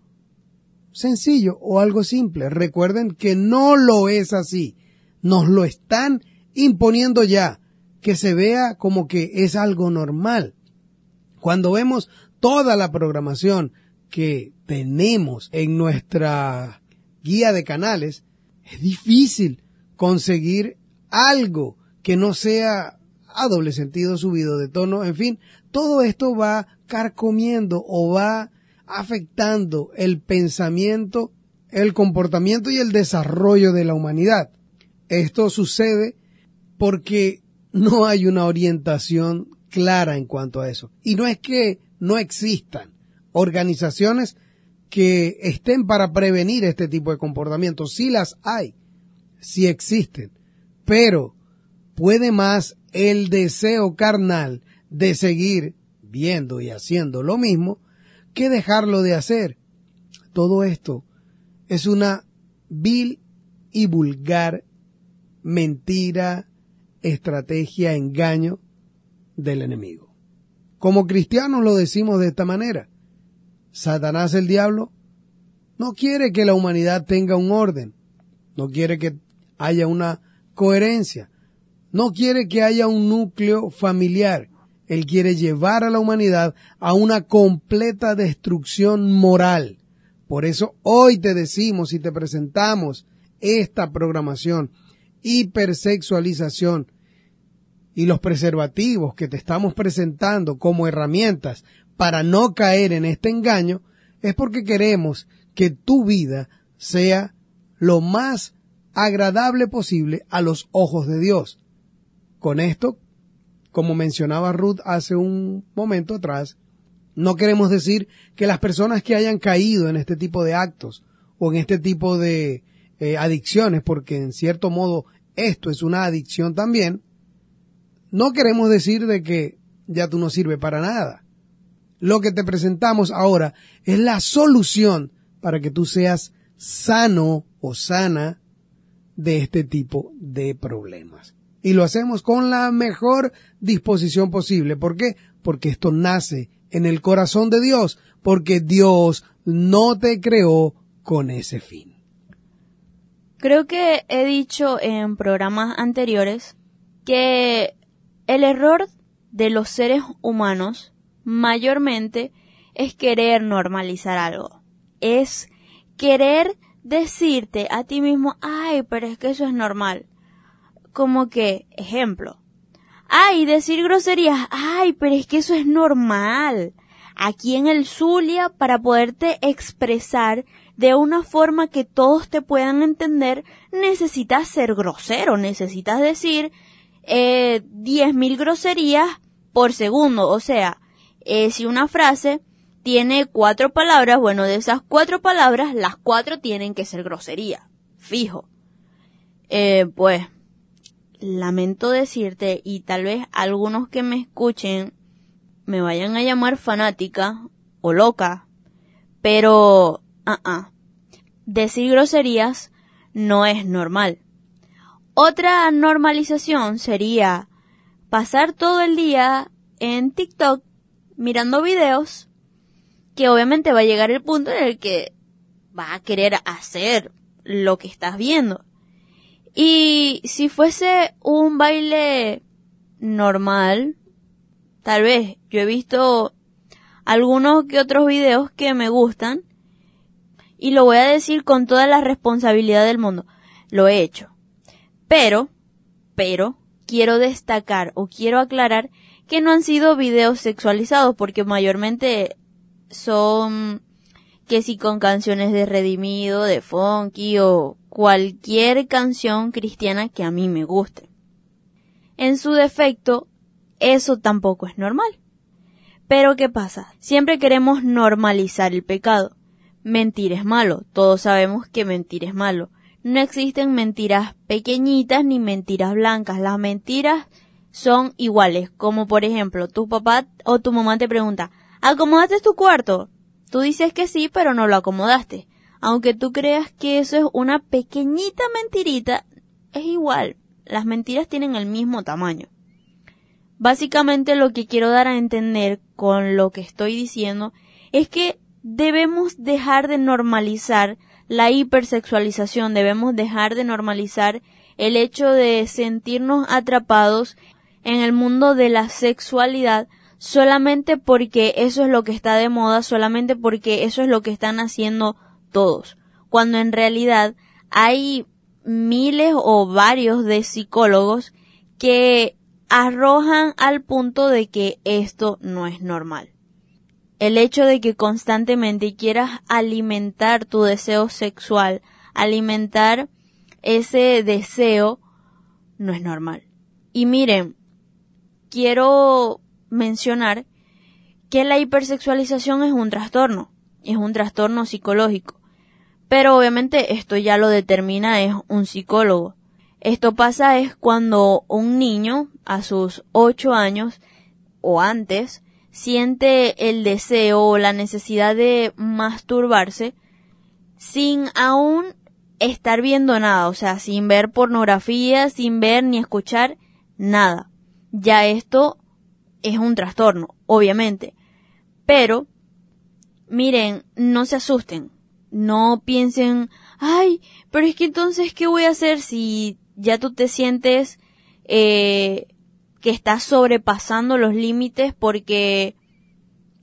sencillo o algo simple. Recuerden que no lo es así. Nos lo están imponiendo ya. Que se vea como que es algo normal. Cuando vemos toda la programación que tenemos en nuestra guía de canales, es difícil conseguir algo que no sea a doble sentido subido de tono, en fin, todo esto va carcomiendo o va afectando el pensamiento, el comportamiento y el desarrollo de la humanidad. Esto sucede porque no hay una orientación clara en cuanto a eso. Y no es que no existan organizaciones que estén para prevenir este tipo de comportamientos. Sí las hay, sí existen, pero puede más el deseo carnal de seguir viendo y haciendo lo mismo qué dejarlo de hacer? Todo esto es una vil y vulgar mentira, estrategia, engaño del enemigo. Como cristianos lo decimos de esta manera. Satanás el diablo no quiere que la humanidad tenga un orden, no quiere que haya una coherencia, no quiere que haya un núcleo familiar, él quiere llevar a la humanidad a una completa destrucción moral. Por eso hoy te decimos y te presentamos esta programación, hipersexualización y los preservativos que te estamos presentando como herramientas para no caer en este engaño, es porque queremos que tu vida sea lo más agradable posible a los ojos de Dios. Con esto como mencionaba Ruth hace un momento atrás, no queremos decir que las personas que hayan caído en este tipo de actos o en este tipo de eh, adicciones, porque en cierto modo esto es una adicción también, no queremos decir de que ya tú no sirve para nada. Lo que te presentamos ahora es la solución para que tú seas sano o sana de este tipo de problemas. Y lo hacemos con la mejor disposición posible. ¿Por qué? Porque esto nace en el corazón de Dios, porque Dios no te creó con ese fin. Creo que he dicho en programas anteriores que el error de los seres humanos mayormente es querer normalizar algo. Es querer decirte a ti mismo, ay, pero es que eso es normal. Como que, ejemplo, ay, decir groserías, ay, pero es que eso es normal. Aquí en el Zulia, para poderte expresar de una forma que todos te puedan entender, necesitas ser grosero, necesitas decir eh, 10.000 groserías por segundo. O sea, eh, si una frase tiene cuatro palabras, bueno, de esas cuatro palabras, las cuatro tienen que ser grosería, fijo. Eh, pues, lamento decirte, y tal vez algunos que me escuchen me vayan a llamar fanática o loca, pero, ah, ah, decir groserías no es normal. Otra normalización sería pasar todo el día en TikTok mirando videos que obviamente va a llegar el punto en el que va a querer hacer lo que estás viendo. Y si fuese un baile normal, tal vez yo he visto algunos que otros videos que me gustan y lo voy a decir con toda la responsabilidad del mundo. Lo he hecho. Pero, pero, quiero destacar o quiero aclarar que no han sido videos sexualizados porque mayormente son que si con canciones de redimido, de funky o cualquier canción cristiana que a mí me guste. En su defecto, eso tampoco es normal. Pero ¿qué pasa? Siempre queremos normalizar el pecado. Mentir es malo, todos sabemos que mentir es malo. No existen mentiras pequeñitas ni mentiras blancas, las mentiras son iguales, como por ejemplo, tu papá o tu mamá te pregunta, ¿acomodaste tu cuarto? Tú dices que sí, pero no lo acomodaste. Aunque tú creas que eso es una pequeñita mentirita, es igual. Las mentiras tienen el mismo tamaño. Básicamente lo que quiero dar a entender con lo que estoy diciendo es que debemos dejar de normalizar la hipersexualización, debemos dejar de normalizar el hecho de sentirnos atrapados en el mundo de la sexualidad solamente porque eso es lo que está de moda, solamente porque eso es lo que están haciendo todos, cuando en realidad hay miles o varios de psicólogos que arrojan al punto de que esto no es normal. El hecho de que constantemente quieras alimentar tu deseo sexual, alimentar ese deseo, no es normal. Y miren, quiero mencionar que la hipersexualización es un trastorno, es un trastorno psicológico. Pero obviamente esto ya lo determina es un psicólogo. Esto pasa es cuando un niño a sus ocho años o antes siente el deseo o la necesidad de masturbarse sin aún estar viendo nada, o sea, sin ver pornografía, sin ver ni escuchar nada. Ya esto es un trastorno, obviamente. Pero, miren, no se asusten. No piensen, ay, pero es que entonces, ¿qué voy a hacer si ya tú te sientes eh, que estás sobrepasando los límites porque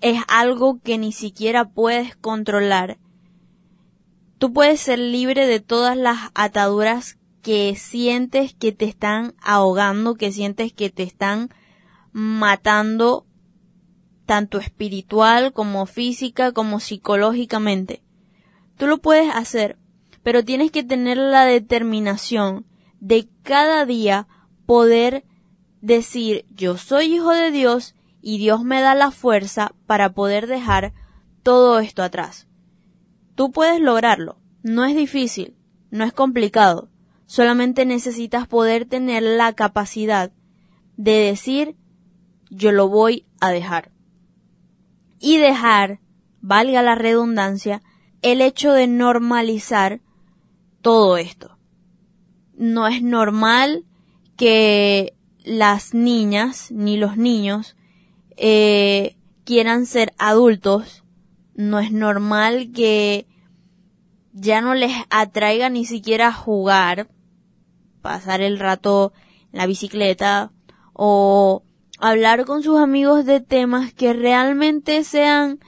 es algo que ni siquiera puedes controlar? Tú puedes ser libre de todas las ataduras que sientes que te están ahogando, que sientes que te están matando tanto espiritual como física como psicológicamente. Tú lo puedes hacer, pero tienes que tener la determinación de cada día poder decir yo soy hijo de Dios y Dios me da la fuerza para poder dejar todo esto atrás. Tú puedes lograrlo, no es difícil, no es complicado, solamente necesitas poder tener la capacidad de decir yo lo voy a dejar. Y dejar, valga la redundancia, el hecho de normalizar todo esto. No es normal que las niñas ni los niños eh, quieran ser adultos. No es normal que ya no les atraiga ni siquiera jugar, pasar el rato en la bicicleta o hablar con sus amigos de temas que realmente sean,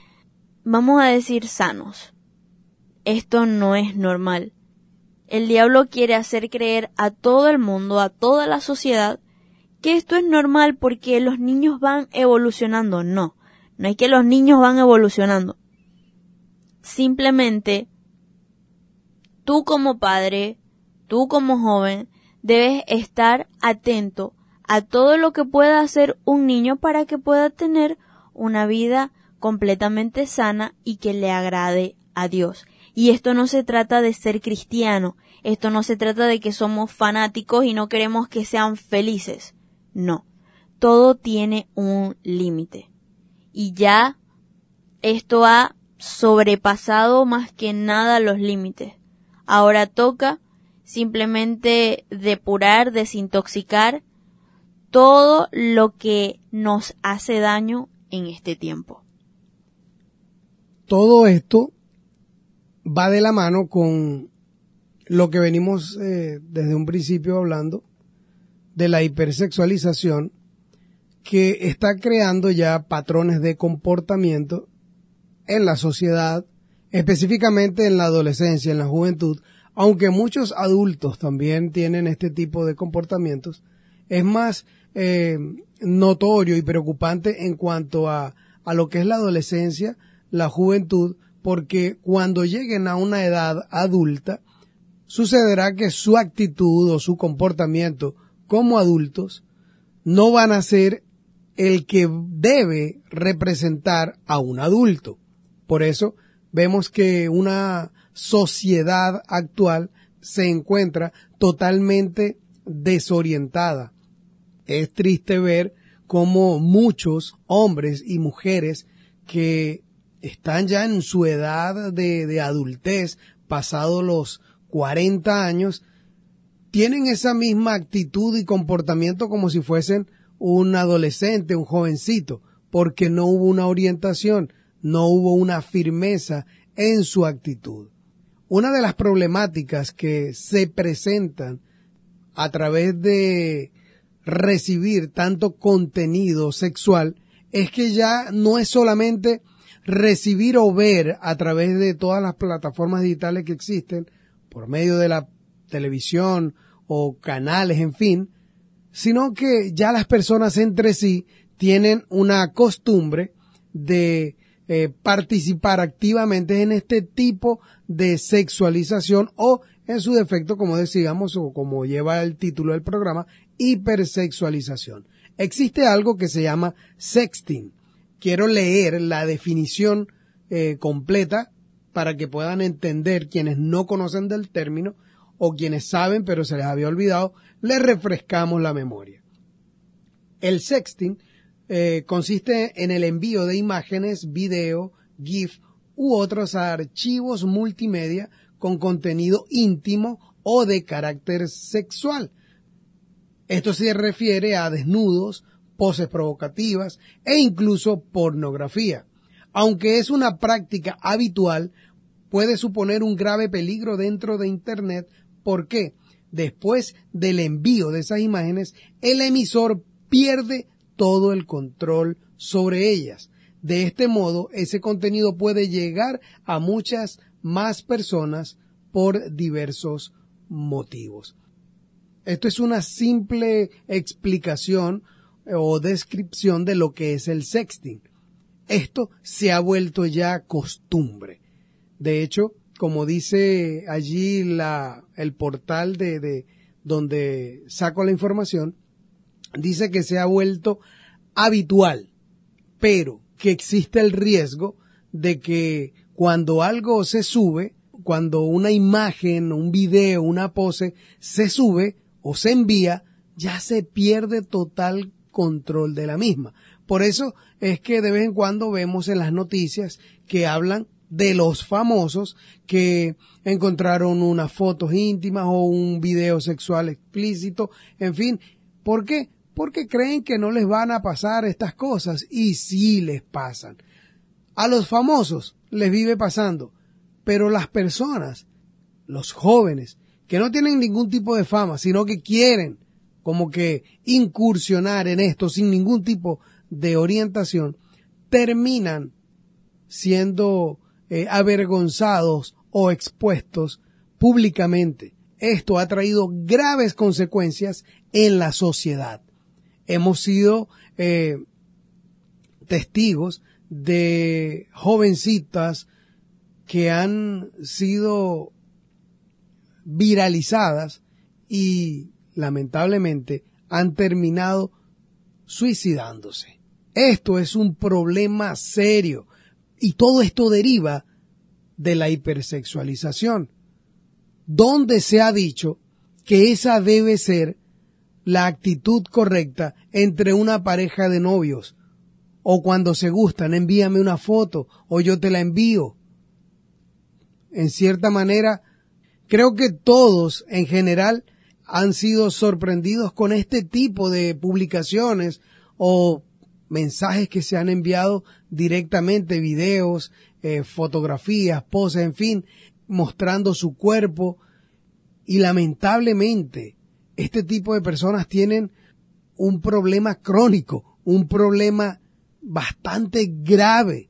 vamos a decir, sanos. Esto no es normal. El diablo quiere hacer creer a todo el mundo, a toda la sociedad, que esto es normal porque los niños van evolucionando. No, no es que los niños van evolucionando. Simplemente, tú como padre, tú como joven, debes estar atento a todo lo que pueda hacer un niño para que pueda tener una vida completamente sana y que le agrade a Dios. Y esto no se trata de ser cristiano, esto no se trata de que somos fanáticos y no queremos que sean felices. No, todo tiene un límite. Y ya esto ha sobrepasado más que nada los límites. Ahora toca simplemente depurar, desintoxicar todo lo que nos hace daño en este tiempo. Todo esto va de la mano con lo que venimos eh, desde un principio hablando de la hipersexualización que está creando ya patrones de comportamiento en la sociedad, específicamente en la adolescencia, en la juventud, aunque muchos adultos también tienen este tipo de comportamientos, es más eh, notorio y preocupante en cuanto a, a lo que es la adolescencia, la juventud, porque cuando lleguen a una edad adulta, sucederá que su actitud o su comportamiento como adultos no van a ser el que debe representar a un adulto. Por eso vemos que una sociedad actual se encuentra totalmente desorientada. Es triste ver cómo muchos hombres y mujeres que están ya en su edad de, adultez, pasado los 40 años, tienen esa misma actitud y comportamiento como si fuesen un adolescente, un jovencito, porque no hubo una orientación, no hubo una firmeza en su actitud. Una de las problemáticas que se presentan a través de recibir tanto contenido sexual es que ya no es solamente recibir o ver a través de todas las plataformas digitales que existen, por medio de la televisión o canales, en fin, sino que ya las personas entre sí tienen una costumbre de eh, participar activamente en este tipo de sexualización o en su defecto, como decíamos, o como lleva el título del programa, hipersexualización. Existe algo que se llama sexting. Quiero leer la definición eh, completa para que puedan entender quienes no conocen del término o quienes saben pero se les había olvidado, les refrescamos la memoria. El sexting eh, consiste en el envío de imágenes, video, GIF u otros archivos multimedia con contenido íntimo o de carácter sexual. Esto se refiere a desnudos, poses provocativas e incluso pornografía. Aunque es una práctica habitual, puede suponer un grave peligro dentro de Internet porque después del envío de esas imágenes, el emisor pierde todo el control sobre ellas. De este modo, ese contenido puede llegar a muchas más personas por diversos motivos. Esto es una simple explicación o descripción de lo que es el sexting. Esto se ha vuelto ya costumbre. De hecho, como dice allí la, el portal de, de donde saco la información, dice que se ha vuelto habitual, pero que existe el riesgo de que cuando algo se sube, cuando una imagen, un video, una pose se sube, o se envía, ya se pierde total control de la misma. Por eso es que de vez en cuando vemos en las noticias que hablan de los famosos que encontraron unas fotos íntimas o un video sexual explícito, en fin, ¿por qué? Porque creen que no les van a pasar estas cosas y sí les pasan. A los famosos les vive pasando, pero las personas, los jóvenes, que no tienen ningún tipo de fama, sino que quieren como que incursionar en esto sin ningún tipo de orientación, terminan siendo eh, avergonzados o expuestos públicamente. Esto ha traído graves consecuencias en la sociedad. Hemos sido eh, testigos de jovencitas que han sido viralizadas y lamentablemente han terminado suicidándose. Esto es un problema serio y todo esto deriva de la hipersexualización, donde se ha dicho que esa debe ser la actitud correcta entre una pareja de novios, o cuando se gustan, envíame una foto o yo te la envío. En cierta manera, creo que todos en general han sido sorprendidos con este tipo de publicaciones o mensajes que se han enviado directamente, videos, eh, fotografías, poses, en fin, mostrando su cuerpo. Y lamentablemente, este tipo de personas tienen un problema crónico, un problema bastante grave,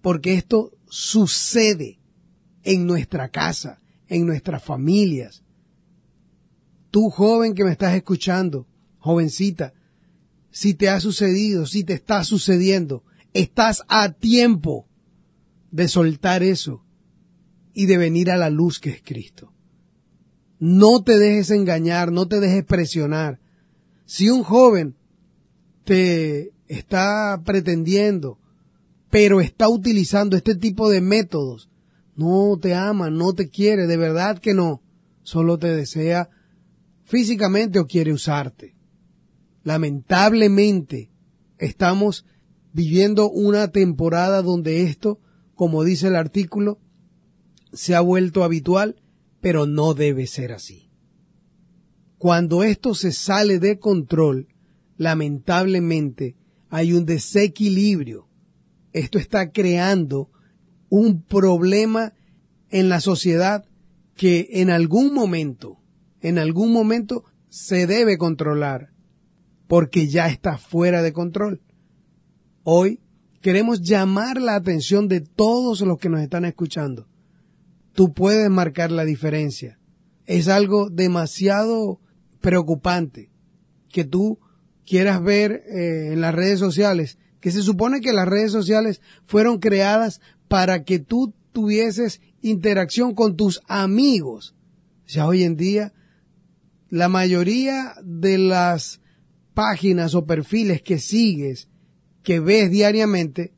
porque esto sucede en nuestra casa, en nuestras familias. Tú joven que me estás escuchando, jovencita, si te ha sucedido, si te está sucediendo, estás a tiempo de soltar eso y de venir a la luz que es Cristo. No te dejes engañar, no te dejes presionar. Si un joven te está pretendiendo, pero está utilizando este tipo de métodos, no te ama, no te quiere, de verdad que no, solo te desea físicamente o quiere usarte. Lamentablemente, estamos viviendo una temporada donde esto, como dice el artículo, se ha vuelto habitual, pero no debe ser así. Cuando esto se sale de control, lamentablemente hay un desequilibrio. Esto está creando un problema en la sociedad que en algún momento, en algún momento se debe controlar porque ya está fuera de control. Hoy queremos llamar la atención de todos los que nos están escuchando. Tú puedes marcar la diferencia. Es algo demasiado preocupante que tú quieras ver eh, en las redes sociales, que se supone que las redes sociales fueron creadas para que tú tuvieses interacción con tus amigos. Ya hoy en día, la mayoría de las páginas o perfiles que sigues, que ves diariamente,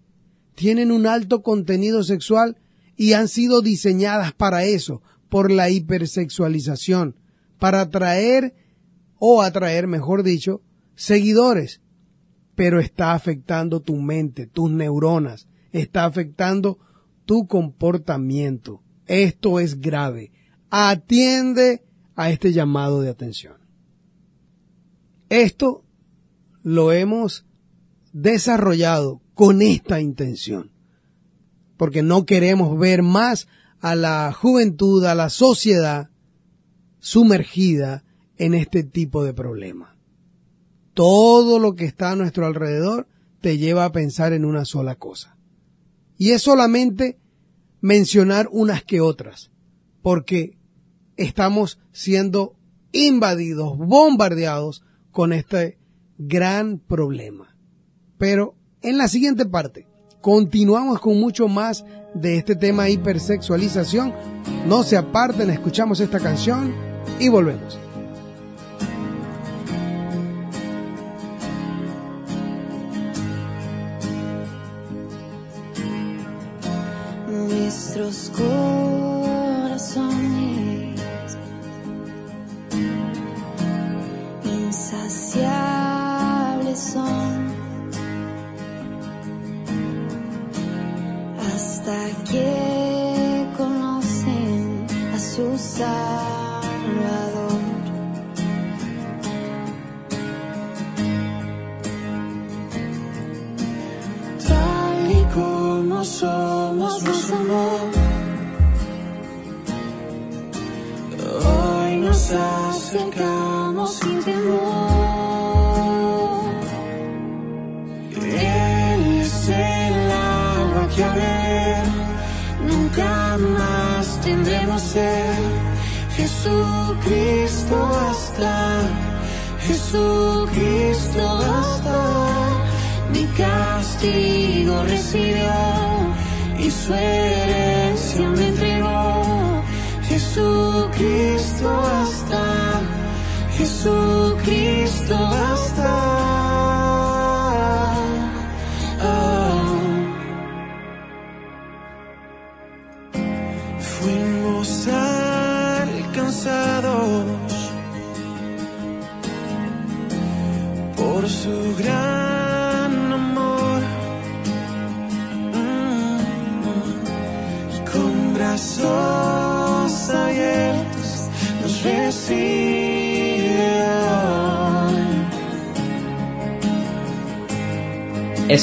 tienen un alto contenido sexual y han sido diseñadas para eso, por la hipersexualización, para atraer o atraer, mejor dicho, seguidores, pero está afectando tu mente, tus neuronas, está afectando tu comportamiento. Esto es grave. Atiende a este llamado de atención. Esto lo hemos desarrollado con esta intención, porque no queremos ver más a la juventud, a la sociedad sumergida en este tipo de problemas todo lo que está a nuestro alrededor te lleva a pensar en una sola cosa. Y es solamente mencionar unas que otras, porque estamos siendo invadidos, bombardeados con este gran problema. Pero en la siguiente parte continuamos con mucho más de este tema hipersexualización. No se aparten, escuchamos esta canción y volvemos.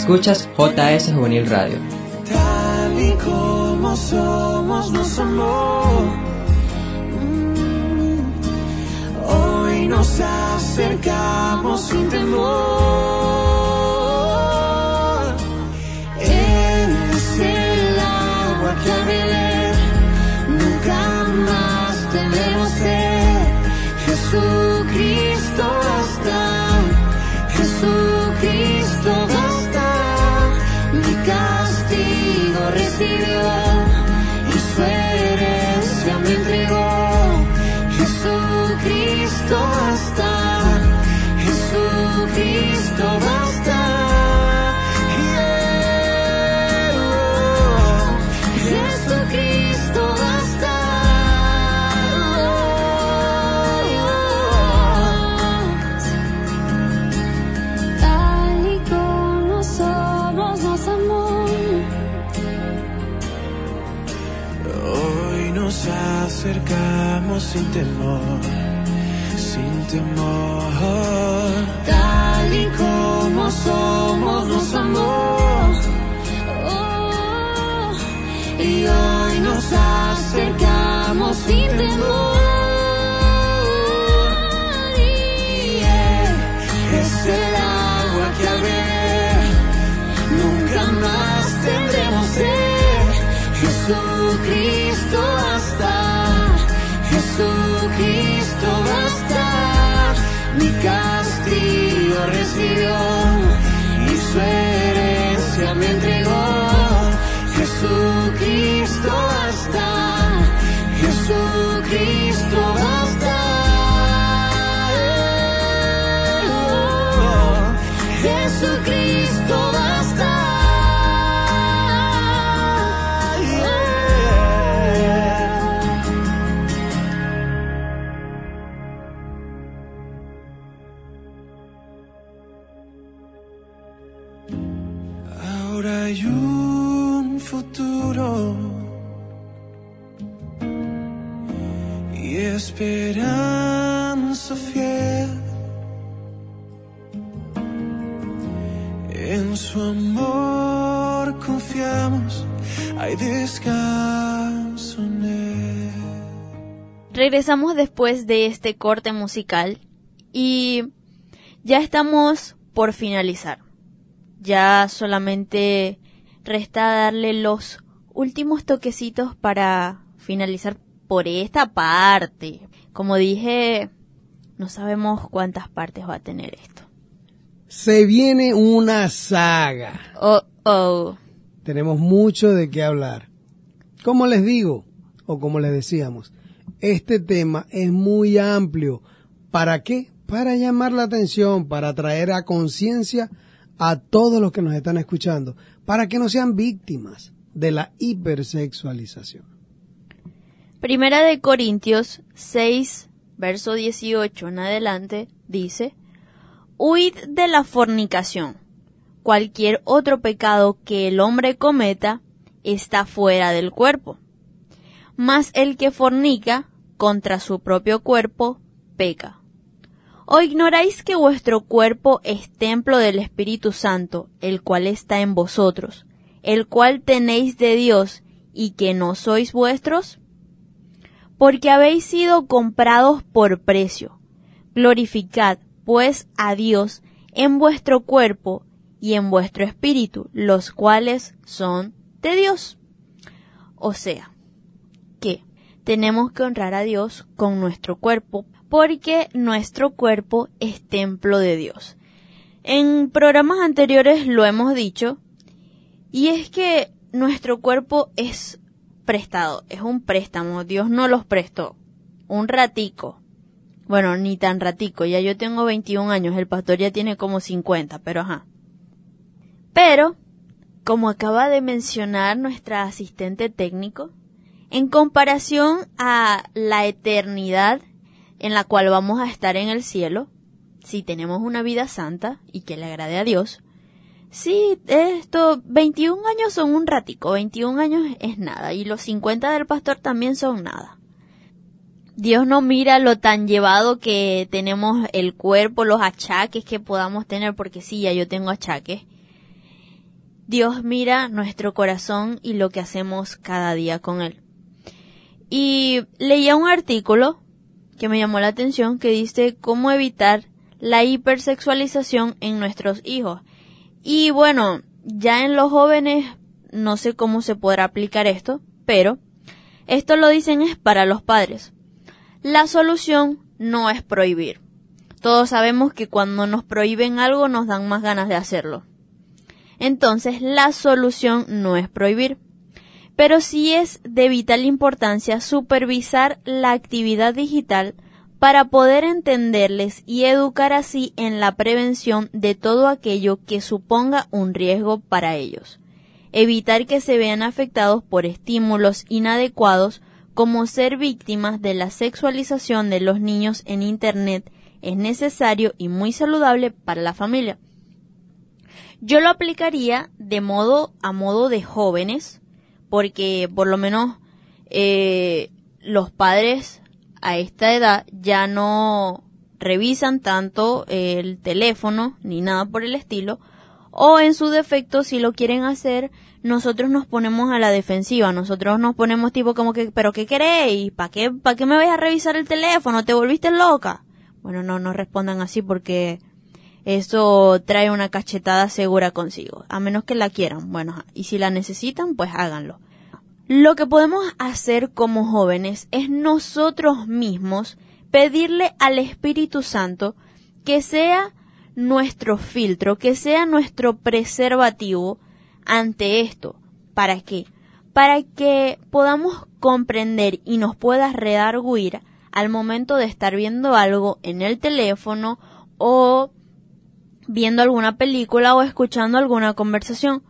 Escuchas JS Juvenil Radio. Tal y como somos nos amó. Mm. Hoy nos acercamos sin temor. Él es el agua que a beber nunca más tendremos sed. Jesucristo recibió y su herencia me entregó. Jesucristo basta. Jesucristo basta. Regresamos después de este corte musical y ya estamos por finalizar. Ya solamente resta darle los últimos toquecitos para finalizar por esta parte. Como dije, no sabemos cuántas partes va a tener esto. Se viene una saga. Oh, oh. Tenemos mucho de qué hablar. Como les digo, o como les decíamos, este tema es muy amplio. ¿Para qué? Para llamar la atención, para traer a conciencia a todos los que nos están escuchando, para que no sean víctimas de la hipersexualización. Primera de Corintios 6, verso 18 en adelante, dice, Huid de la fornicación. Cualquier otro pecado que el hombre cometa está fuera del cuerpo. Mas el que fornica contra su propio cuerpo peca. ¿O ignoráis que vuestro cuerpo es templo del Espíritu Santo, el cual está en vosotros, el cual tenéis de Dios, y que no sois vuestros? Porque habéis sido comprados por precio. Glorificad, pues, a Dios en vuestro cuerpo y en vuestro espíritu, los cuales son de Dios. O sea, tenemos que honrar a Dios con nuestro cuerpo porque nuestro cuerpo es templo de Dios. En programas anteriores lo hemos dicho y es que nuestro cuerpo es prestado, es un préstamo, Dios no los prestó, un ratico. Bueno, ni tan ratico, ya yo tengo 21 años, el pastor ya tiene como 50, pero ajá. Pero, como acaba de mencionar nuestra asistente técnico, en comparación a la eternidad en la cual vamos a estar en el cielo, si tenemos una vida santa y que le agrade a Dios, sí, esto, 21 años son un ratico, 21 años es nada, y los 50 del pastor también son nada. Dios no mira lo tan llevado que tenemos el cuerpo, los achaques que podamos tener, porque sí, ya yo tengo achaques. Dios mira nuestro corazón y lo que hacemos cada día con él. Y leía un artículo que me llamó la atención que dice cómo evitar la hipersexualización en nuestros hijos. Y bueno, ya en los jóvenes no sé cómo se podrá aplicar esto, pero esto lo dicen es para los padres. La solución no es prohibir. Todos sabemos que cuando nos prohíben algo nos dan más ganas de hacerlo. Entonces, la solución no es prohibir pero sí es de vital importancia supervisar la actividad digital para poder entenderles y educar así en la prevención de todo aquello que suponga un riesgo para ellos. Evitar que se vean afectados por estímulos inadecuados como ser víctimas de la sexualización de los niños en Internet es necesario y muy saludable para la familia. Yo lo aplicaría de modo a modo de jóvenes, porque por lo menos eh, los padres a esta edad ya no revisan tanto el teléfono ni nada por el estilo o en su defecto si lo quieren hacer nosotros nos ponemos a la defensiva nosotros nos ponemos tipo como que pero qué queréis para qué para qué me vais a revisar el teléfono te volviste loca bueno no no respondan así porque eso trae una cachetada segura consigo, a menos que la quieran. Bueno, y si la necesitan, pues háganlo. Lo que podemos hacer como jóvenes es nosotros mismos pedirle al Espíritu Santo que sea nuestro filtro, que sea nuestro preservativo ante esto. ¿Para qué? Para que podamos comprender y nos pueda redarguir al momento de estar viendo algo en el teléfono o viendo alguna película o escuchando alguna conversación.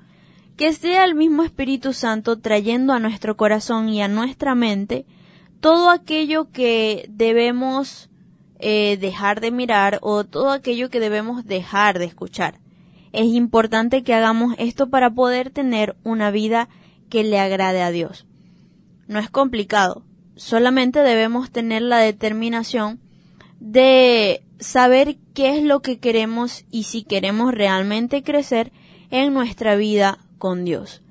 Que sea el mismo Espíritu Santo trayendo a nuestro corazón y a nuestra mente todo aquello que debemos eh, dejar de mirar o todo aquello que debemos dejar de escuchar. Es importante que hagamos esto para poder tener una vida que le agrade a Dios. No es complicado, solamente debemos tener la determinación de saber qué es lo que queremos y si queremos realmente crecer en nuestra vida con Dios.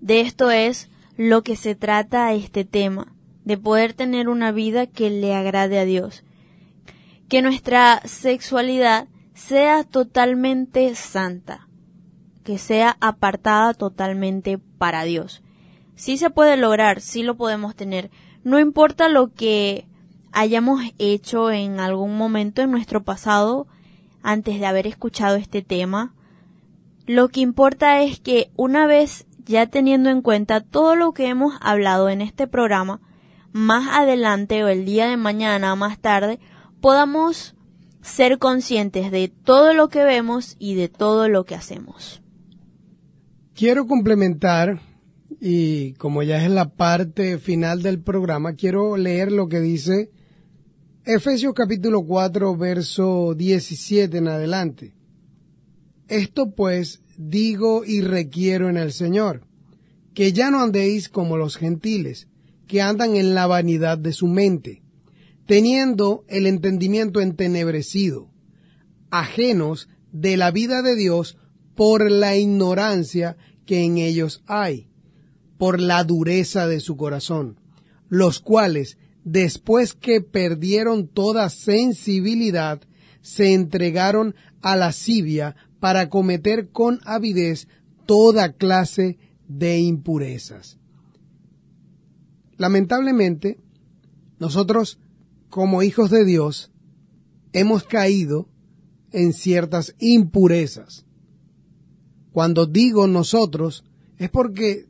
De esto es lo que se trata este tema, de poder tener una vida que le agrade a Dios. Que nuestra sexualidad sea totalmente santa, que sea apartada totalmente para Dios. Sí se puede lograr, sí lo podemos tener, no importa lo que hayamos hecho en algún momento en nuestro pasado antes de haber escuchado este tema. Lo que importa es que una vez ya teniendo en cuenta todo lo que hemos hablado en este programa, más adelante o el día de mañana más tarde, podamos ser conscientes de todo lo que vemos y de todo lo que hacemos. Quiero complementar, y como ya es la parte final del programa, quiero leer lo que dice Efesios capítulo 4, verso 17 en adelante. Esto pues digo y requiero en el Señor, que ya no andéis como los gentiles, que andan en la vanidad de su mente, teniendo el entendimiento entenebrecido, ajenos de la vida de Dios por la ignorancia que en ellos hay, por la dureza de su corazón, los cuales, después que perdieron toda sensibilidad, se entregaron a lascivia para cometer con avidez toda clase de impurezas. Lamentablemente, nosotros, como hijos de Dios, hemos caído en ciertas impurezas. Cuando digo nosotros, es porque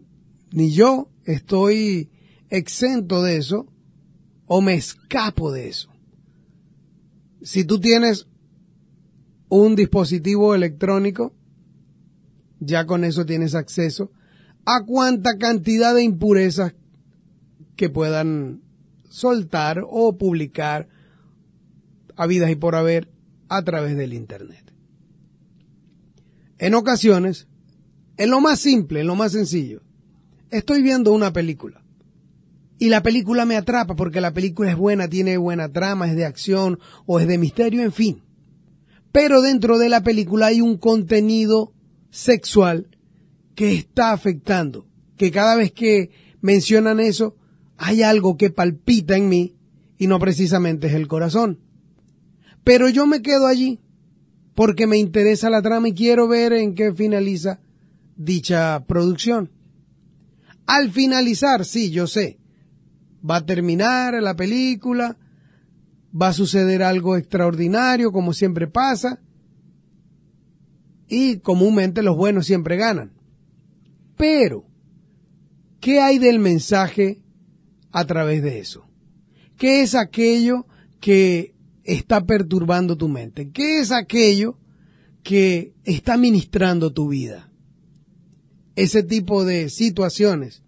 ni yo estoy exento de eso o me escapo de eso. Si tú tienes un dispositivo electrónico, ya con eso tienes acceso a cuánta cantidad de impurezas que puedan soltar o publicar habidas y por haber a través del Internet. En ocasiones, en lo más simple, en lo más sencillo, estoy viendo una película y la película me atrapa porque la película es buena, tiene buena trama, es de acción o es de misterio, en fin. Pero dentro de la película hay un contenido sexual que está afectando, que cada vez que mencionan eso, hay algo que palpita en mí y no precisamente es el corazón. Pero yo me quedo allí porque me interesa la trama y quiero ver en qué finaliza dicha producción. Al finalizar, sí, yo sé, va a terminar la película, va a suceder algo extraordinario como siempre pasa y comúnmente los buenos siempre ganan. Pero, ¿qué hay del mensaje a través de eso? ¿Qué es aquello que está perturbando tu mente? ¿Qué es aquello que está ministrando tu vida? Ese tipo de situaciones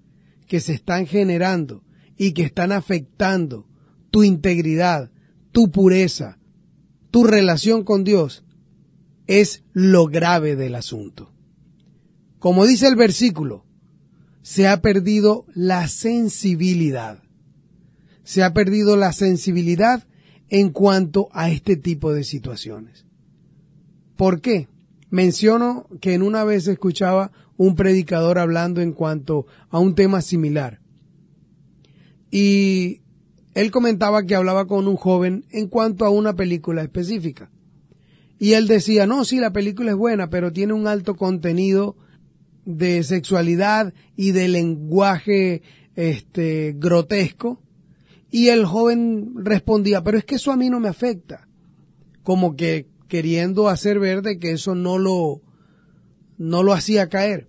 que se están generando y que están afectando tu integridad, tu pureza, tu relación con Dios, es lo grave del asunto. Como dice el versículo, se ha perdido la sensibilidad. Se ha perdido la sensibilidad en cuanto a este tipo de situaciones. ¿Por qué? Menciono que en una vez escuchaba un predicador hablando en cuanto a un tema similar. Y él comentaba que hablaba con un joven en cuanto a una película específica. Y él decía, no, sí, la película es buena, pero tiene un alto contenido de sexualidad y de lenguaje este grotesco. Y el joven respondía pero es que eso a mí no me afecta. Como que queriendo hacer ver de que eso no lo no lo hacía caer.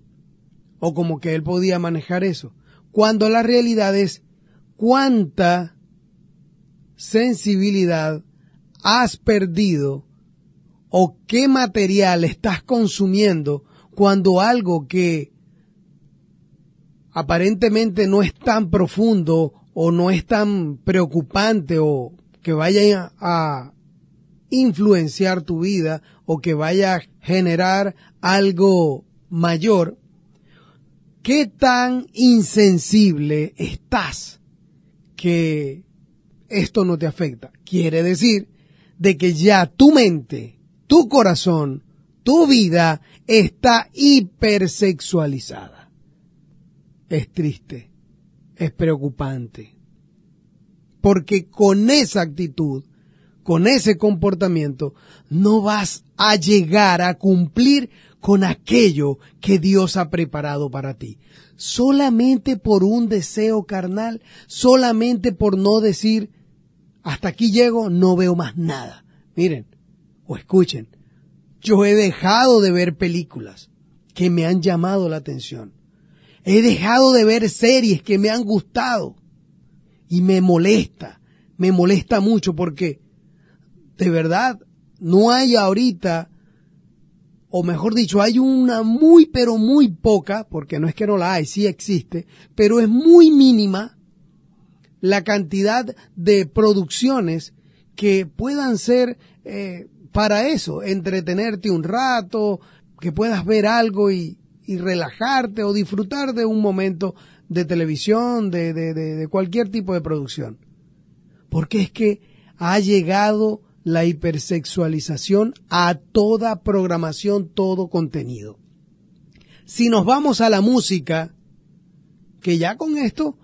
O como que él podía manejar eso. Cuando la realidad es cuánta sensibilidad has perdido o qué material estás consumiendo cuando algo que aparentemente no es tan profundo o no es tan preocupante o que vaya a influenciar tu vida o que vaya a generar algo mayor, ¿qué tan insensible estás que esto no te afecta? Quiere decir de que ya tu mente, tu corazón, tu vida está hipersexualizada. Es triste, es preocupante, porque con esa actitud, con ese comportamiento, no vas a llegar a cumplir con aquello que Dios ha preparado para ti. Solamente por un deseo carnal, solamente por no decir, hasta aquí llego, no veo más nada. Miren, o escuchen, yo he dejado de ver películas que me han llamado la atención. He dejado de ver series que me han gustado. Y me molesta, me molesta mucho porque de verdad no hay ahorita, o mejor dicho, hay una muy pero muy poca, porque no es que no la hay, sí existe, pero es muy mínima la cantidad de producciones que puedan ser eh, para eso, entretenerte un rato, que puedas ver algo y, y relajarte o disfrutar de un momento de televisión, de, de, de, de cualquier tipo de producción. Porque es que ha llegado la hipersexualización a toda programación, todo contenido. Si nos vamos a la música, que ya con esto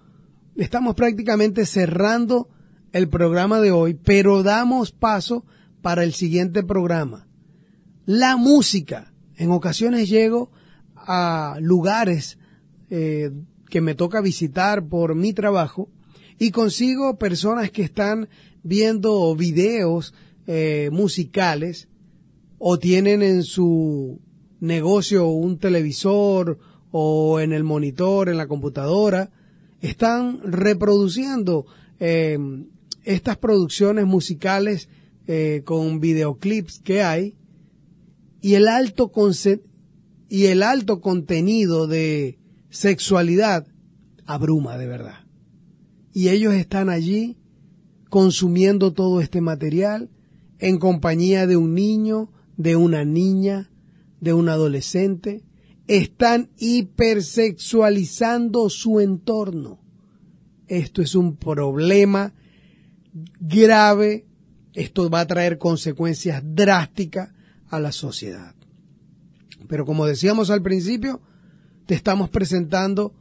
estamos prácticamente cerrando el programa de hoy, pero damos paso para el siguiente programa. La música. En ocasiones llego a lugares eh, que me toca visitar por mi trabajo y consigo personas que están viendo videos eh, musicales o tienen en su negocio un televisor o en el monitor, en la computadora, están reproduciendo eh, estas producciones musicales eh, con videoclips que hay y el alto y el alto contenido de sexualidad abruma de verdad. Y ellos están allí consumiendo todo este material en compañía de un niño, de una niña, de un adolescente. Están hipersexualizando su entorno. Esto es un problema grave. Esto va a traer consecuencias drásticas a la sociedad. Pero como decíamos al principio, te estamos presentando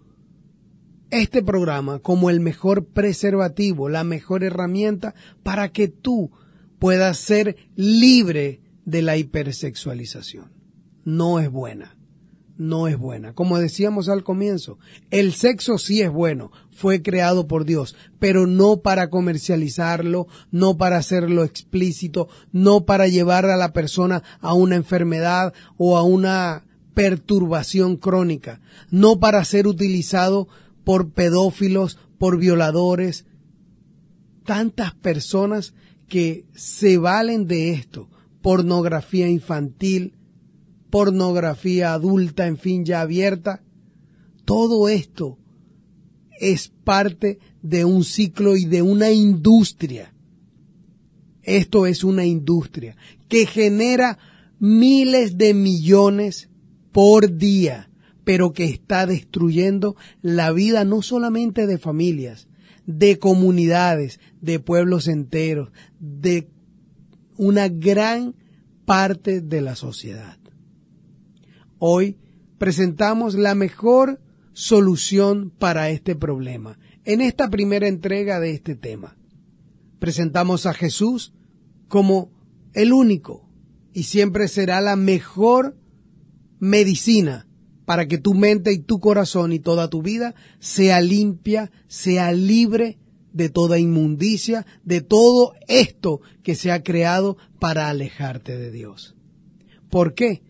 este programa como el mejor preservativo, la mejor herramienta para que tú puedas ser libre de la hipersexualización. No es buena no es buena. Como decíamos al comienzo, el sexo sí es bueno, fue creado por Dios, pero no para comercializarlo, no para hacerlo explícito, no para llevar a la persona a una enfermedad o a una perturbación crónica, no para ser utilizado por pedófilos, por violadores, tantas personas que se valen de esto, pornografía infantil, pornografía adulta, en fin, ya abierta. Todo esto es parte de un ciclo y de una industria. Esto es una industria que genera miles de millones por día, pero que está destruyendo la vida no solamente de familias, de comunidades, de pueblos enteros, de una gran parte de la sociedad. Hoy presentamos la mejor solución para este problema en esta primera entrega de este tema. Presentamos a Jesús como el único y siempre será la mejor medicina para que tu mente y tu corazón y toda tu vida sea limpia, sea libre de toda inmundicia, de todo esto que se ha creado para alejarte de Dios. ¿Por qué?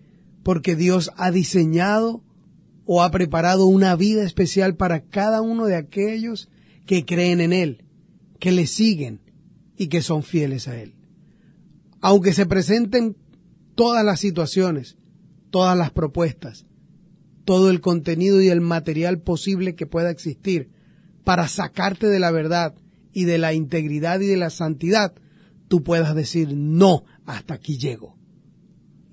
porque Dios ha diseñado o ha preparado una vida especial para cada uno de aquellos que creen en Él, que le siguen y que son fieles a Él. Aunque se presenten todas las situaciones, todas las propuestas, todo el contenido y el material posible que pueda existir para sacarte de la verdad y de la integridad y de la santidad, tú puedas decir, no, hasta aquí llego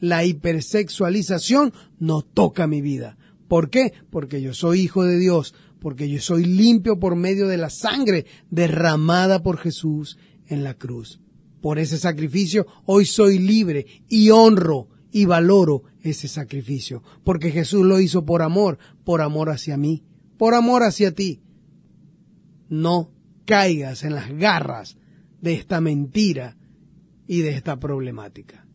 la hipersexualización no toca mi vida. ¿Por qué? Porque yo soy hijo de Dios, porque yo soy limpio por medio de la sangre derramada por Jesús en la cruz. Por ese sacrificio hoy soy libre y honro y valoro ese sacrificio, porque Jesús lo hizo por amor, por amor hacia mí, por amor hacia ti. No caigas en las garras de esta mentira y de esta problemática.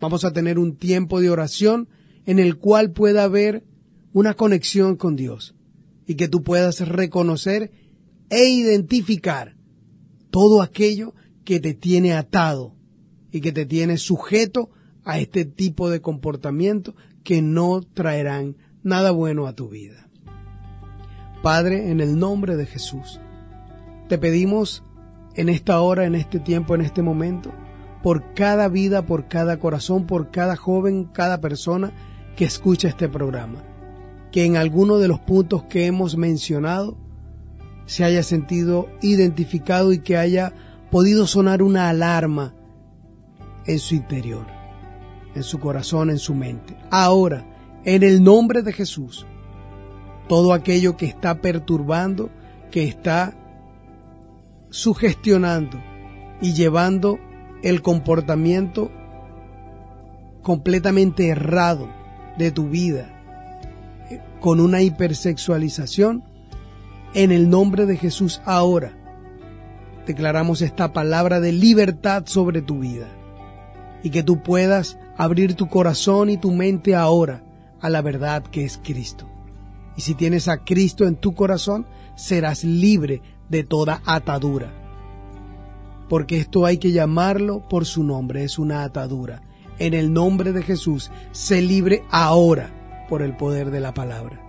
Vamos a tener un tiempo de oración en el cual pueda haber una conexión con Dios y que tú puedas reconocer e identificar todo aquello que te tiene atado y que te tiene sujeto a este tipo de comportamiento que no traerán nada bueno a tu vida. Padre, en el nombre de Jesús, te pedimos en esta hora, en este tiempo, en este momento, por cada vida, por cada corazón, por cada joven, cada persona que escucha este programa. Que en alguno de los puntos que hemos mencionado se haya sentido identificado y que haya podido sonar una alarma en su interior, en su corazón, en su mente. Ahora, En el nombre de Jesús, todo aquello que está perturbando, que está sugestionando y llevando el comportamiento completamente errado de tu vida eh, con una hipersexualización, en el nombre de Jesús ahora declaramos esta palabra de libertad sobre tu vida y que tú puedas abrir tu corazón y tu mente ahora a la verdad que es Cristo. Y si tienes a Cristo en tu corazón, serás libre de toda atadura. Porque esto hay que llamarlo por su nombre, es una atadura. En el nombre de Jesús, sé libre ahora por el poder de la palabra.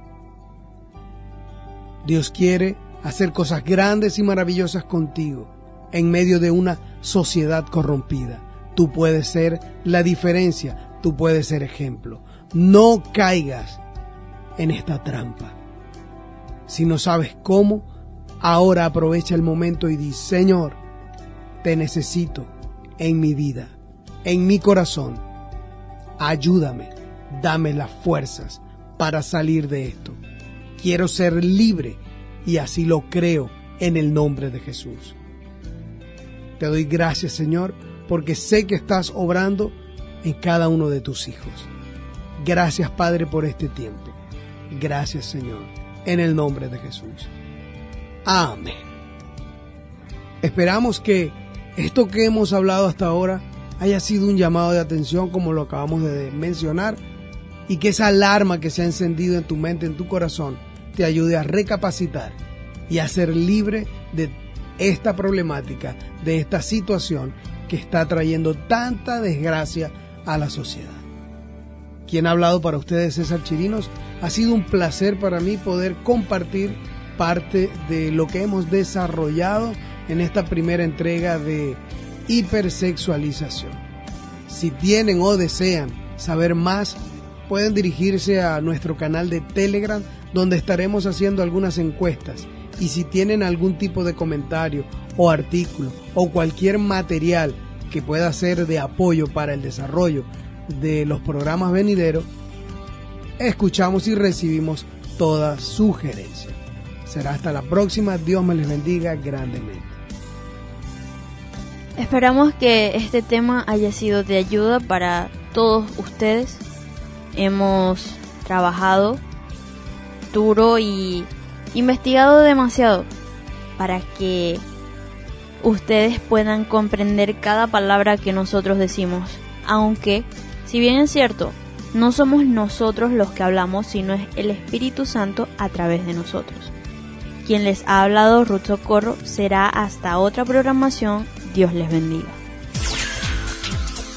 Dios quiere hacer cosas grandes y maravillosas contigo en medio de una sociedad corrompida. Tú puedes ser la diferencia, tú puedes ser ejemplo. No caigas en esta trampa. Si no sabes cómo, ahora aprovecha el momento y di, Señor, te necesito en mi vida, en mi corazón. Ayúdame, dame las fuerzas para salir de esto. Quiero ser libre y así lo creo en el nombre de Jesús. Te doy gracias, Señor, porque sé que estás obrando en cada uno de tus hijos. Gracias, Padre, por este tiempo. Gracias, Señor, en el nombre de Jesús. Amén. Esperamos que esto que hemos hablado hasta ahora haya sido un llamado de atención como lo acabamos de mencionar y que esa alarma que se ha encendido en tu mente, en tu corazón, te ayude a recapacitar y a ser libre de esta problemática, de esta situación que está trayendo tanta desgracia a la sociedad. Quien ha hablado para ustedes, César Chirinos, ha sido un placer para mí poder compartir parte de lo que hemos desarrollado en esta primera entrega de hipersexualización. Si tienen o desean saber más, pueden dirigirse a nuestro canal de Telegram donde estaremos haciendo algunas encuestas y si tienen algún tipo de comentario o artículo o cualquier material que pueda ser de apoyo para el desarrollo de los programas venideros, escuchamos y recibimos toda sugerencia. Será hasta la próxima, Dios me les bendiga grandemente. Esperamos que este tema haya sido de ayuda para todos ustedes. Hemos trabajado duro y investigado demasiado para que ustedes puedan comprender cada palabra que nosotros decimos. Aunque, si bien es cierto, no somos nosotros los que hablamos, sino es el Espíritu Santo a través de nosotros. Quien les ha hablado, Ruth Socorro, será hasta otra programación. Dios les bendiga.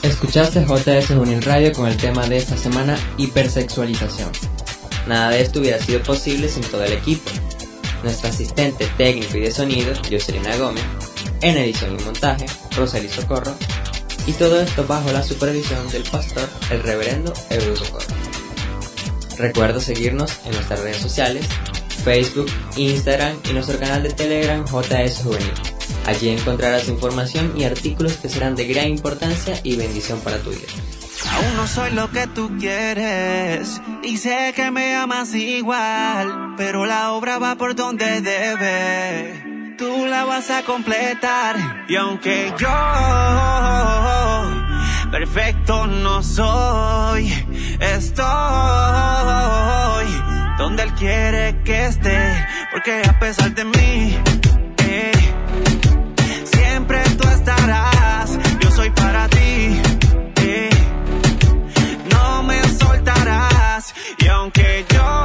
Escuchaste JS Unil Radio con el tema de esta semana, hipersexualización. Nada de esto hubiera sido posible sin todo el equipo. Nuestro asistente técnico y de sonido, Jocelyn Gómez, en edición y montaje, Rosalie Socorro, y todo esto bajo la supervisión del pastor, el reverendo Socorro. Recuerda seguirnos en nuestras redes sociales, Facebook, Instagram y nuestro canal de Telegram JS Juvenil. Allí encontrarás información y artículos que serán de gran importancia y bendición para tu vida. Aún no soy lo que tú quieres y sé que me amas igual, pero la obra va por donde debe. Tú la vas a completar y aunque yo perfecto no soy, estoy donde él quiere que esté, porque a pesar de mí, eh, siempre tú estarás. Yo soy para ti. eh, no me soltarás y aunque yo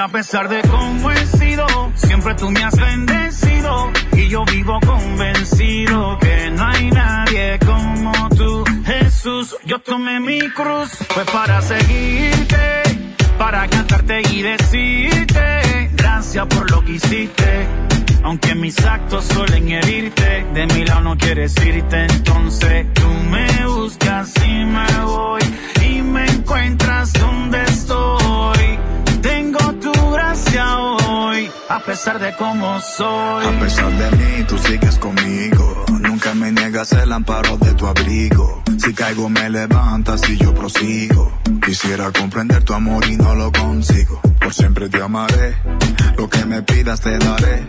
a pesar de cómo he sido, siempre tú me has bendecido. Y yo vivo convencido que no hay nadie como tú, Jesús. Yo tomé mi cruz, fue para seguirte, para cantarte y decirte, gracias por lo que hiciste. Aunque mis actos suelen herirte, de mi lado no quieres irte, entonces tú me buscas y me voy a pesar de cómo soy. A pesar de mí, tú sigues conmigo. Nunca me niegas el amparo de tu abrigo. Si caigo, me levantas y yo prosigo. Quisiera comprender tu amor y no lo consigo. Por siempre te amaré. Lo que me pidas te daré.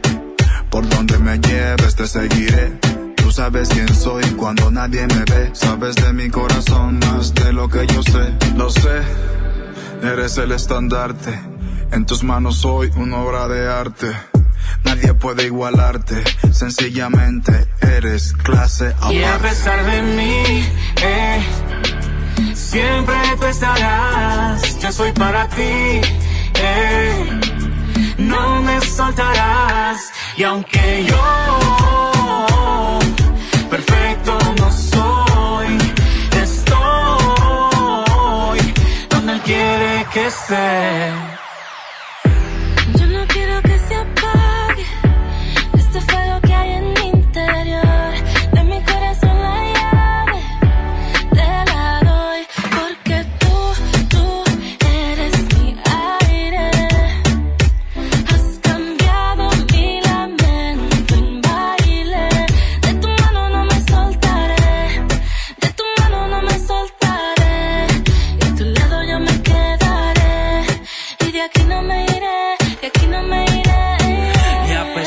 Por donde me lleves te seguiré. Tú sabes quién soy cuando nadie me ve. Sabes de mi corazón más de lo que yo sé. Lo sé. Eres el estandarte. En tus manos soy una obra de arte. Nadie puede igualarte. Sencillamente eres clase Y a aparte. pesar de mí, eh, siempre tú estarás. Yo soy para ti, eh, no me soltarás. Y aunque yo perfecto no soy, estoy donde él quiere que esté.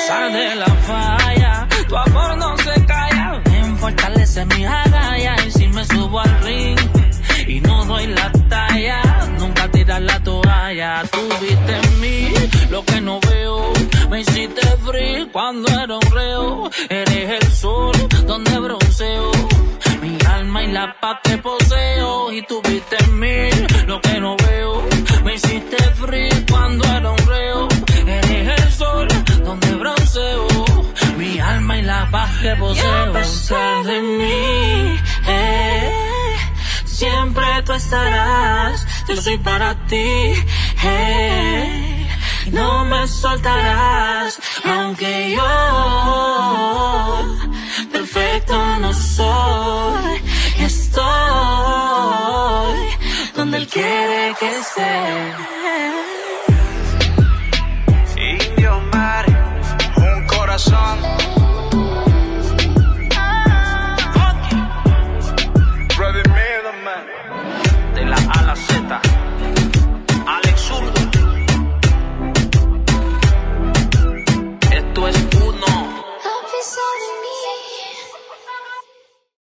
Pesar de la falla, tu amor no se calla. Me fortalece mi agallas y si me subo al ring y no doy la talla, nunca tiras la toalla. Tú viste en mí lo que no veo, me hiciste free cuando era un reo. Eres el sol donde bronceo. Mi alma y la paz que poseo y tú viste en mí lo que no veo. Me hiciste free cuando era un reo. Donde bronceo. Mi alma y la paz que Y a poseo. pesar de mí, eh, siempre tú estarás. Yo soy para ti. eh, no me soltarás. Aunque yo perfecto no soy. Estoy donde él quiere que esté. Indio Mar, un corazón.